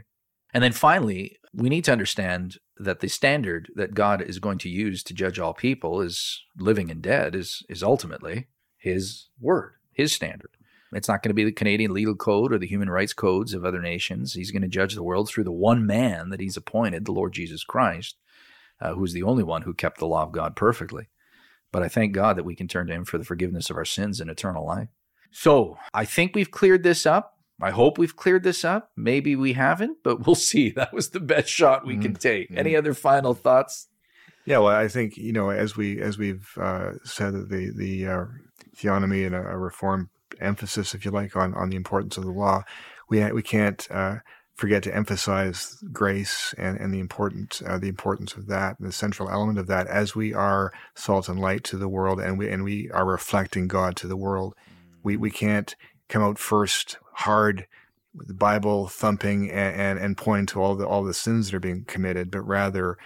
[SPEAKER 1] And then finally, we need to understand that the standard that God is going to use to judge all people is living and dead is is ultimately his word, his standard. It's not going to be the Canadian legal code or the human rights codes of other nations. He's going to judge the world through the one man that he's appointed, the Lord Jesus Christ, uh, who's the only one who kept the law of God perfectly. But I thank God that we can turn to him for the forgiveness of our sins and eternal life. So I think we've cleared this up. I hope we've cleared this up. Maybe we haven't, but we'll see. That was the best shot we can take. Any other final thoughts?
[SPEAKER 3] Yeah, well, I think you know, as we as we've uh, said, that the the uh, theonomy and a, a reform emphasis, if you like, on on the importance of the law, we we can't uh, forget to emphasize grace and and the importance uh, the importance of that, the central element of that, as we are salt and light to the world, and we and we are reflecting God to the world. We we can't come out first hard with the Bible thumping and, and, and pointing to all the all the sins that are being committed, but rather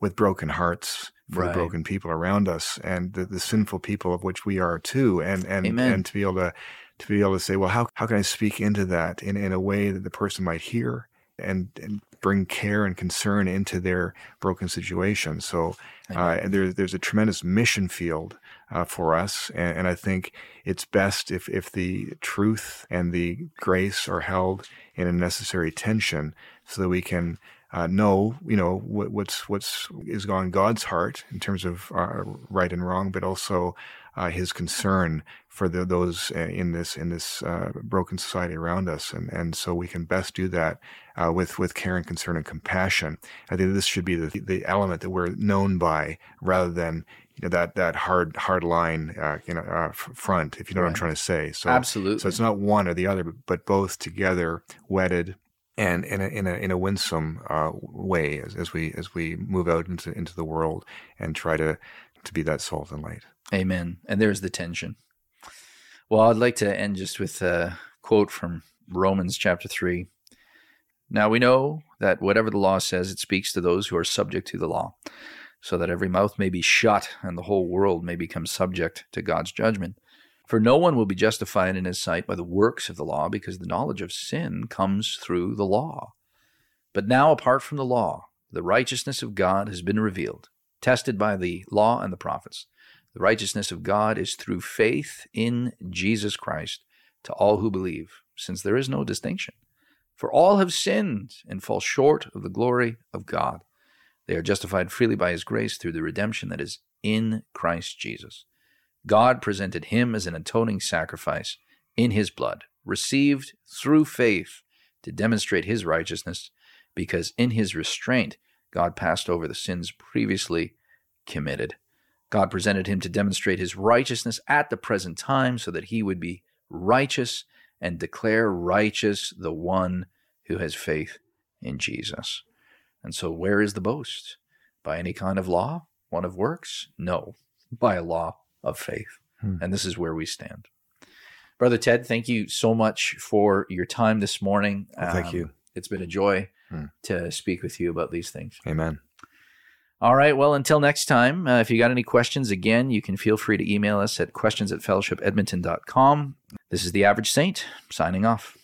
[SPEAKER 3] with broken hearts for
[SPEAKER 1] Right.
[SPEAKER 3] the broken people around us and the, the sinful people of which we are too, and and
[SPEAKER 1] Amen.
[SPEAKER 3] and to be able to to be able to say, well, how how can I speak into that in in a way that the person might hear and and bring care and concern into their broken situation. So uh, and there, there's a tremendous mission field uh, for us, and, and I think it's best if if the truth and the grace are held in a necessary tension, so that we can uh, know, you know, what, what's what's is on God's heart in terms of uh, right and wrong, but also uh, His concern for the, those uh, in this in this uh, broken society around us, and and so we can best do that uh, with with care and concern and compassion. I think this should be the the element that we're known by, rather than you know that that hard hard line, uh, you know, uh, front. If you know what I'm trying to say. So
[SPEAKER 1] Absolutely.
[SPEAKER 3] so it's not one or the other, but, but both together, wedded, and in a in a in a winsome uh, way as, as we as we move out into into the world and try to to be that salt and light.
[SPEAKER 1] Amen. And there's the tension. Well, I'd like to end just with a quote from Romans chapter 3. Now we know that whatever the law says, it speaks to those who are subject to the law, so that every mouth may be shut and the whole world may become subject to God's judgment. For no one will be justified in his sight by the works of the law, because the knowledge of sin comes through the law. But now, apart from the law, the righteousness of God has been revealed, tested by the law and the prophets. The righteousness of God is through faith in Jesus Christ to all who believe, since there is no distinction. For all have sinned and fall short of the glory of God. They are justified freely by his grace through the redemption that is in Christ Jesus. God presented him as an atoning sacrifice in his blood, received through faith to demonstrate his righteousness, because in his restraint, God passed over the sins previously committed. God presented him to demonstrate his righteousness at the present time so that he would be righteous and declare righteous the one who has faith in Jesus. And so, where is the boast? By any kind of law? One of works? No, by a law of faith.
[SPEAKER 3] Hmm.
[SPEAKER 1] And this is where we stand. Brother Ted, thank you so much for your time this morning.
[SPEAKER 3] Well, thank
[SPEAKER 1] Um,
[SPEAKER 3] you.
[SPEAKER 1] It's been a joy
[SPEAKER 3] Hmm.
[SPEAKER 1] to speak with you about these things.
[SPEAKER 3] Amen.
[SPEAKER 1] All right. Well, until next time, uh, if you got any questions, again, you can feel free to email us at questions at fellowshipedmonton.com. This is the average saint signing off.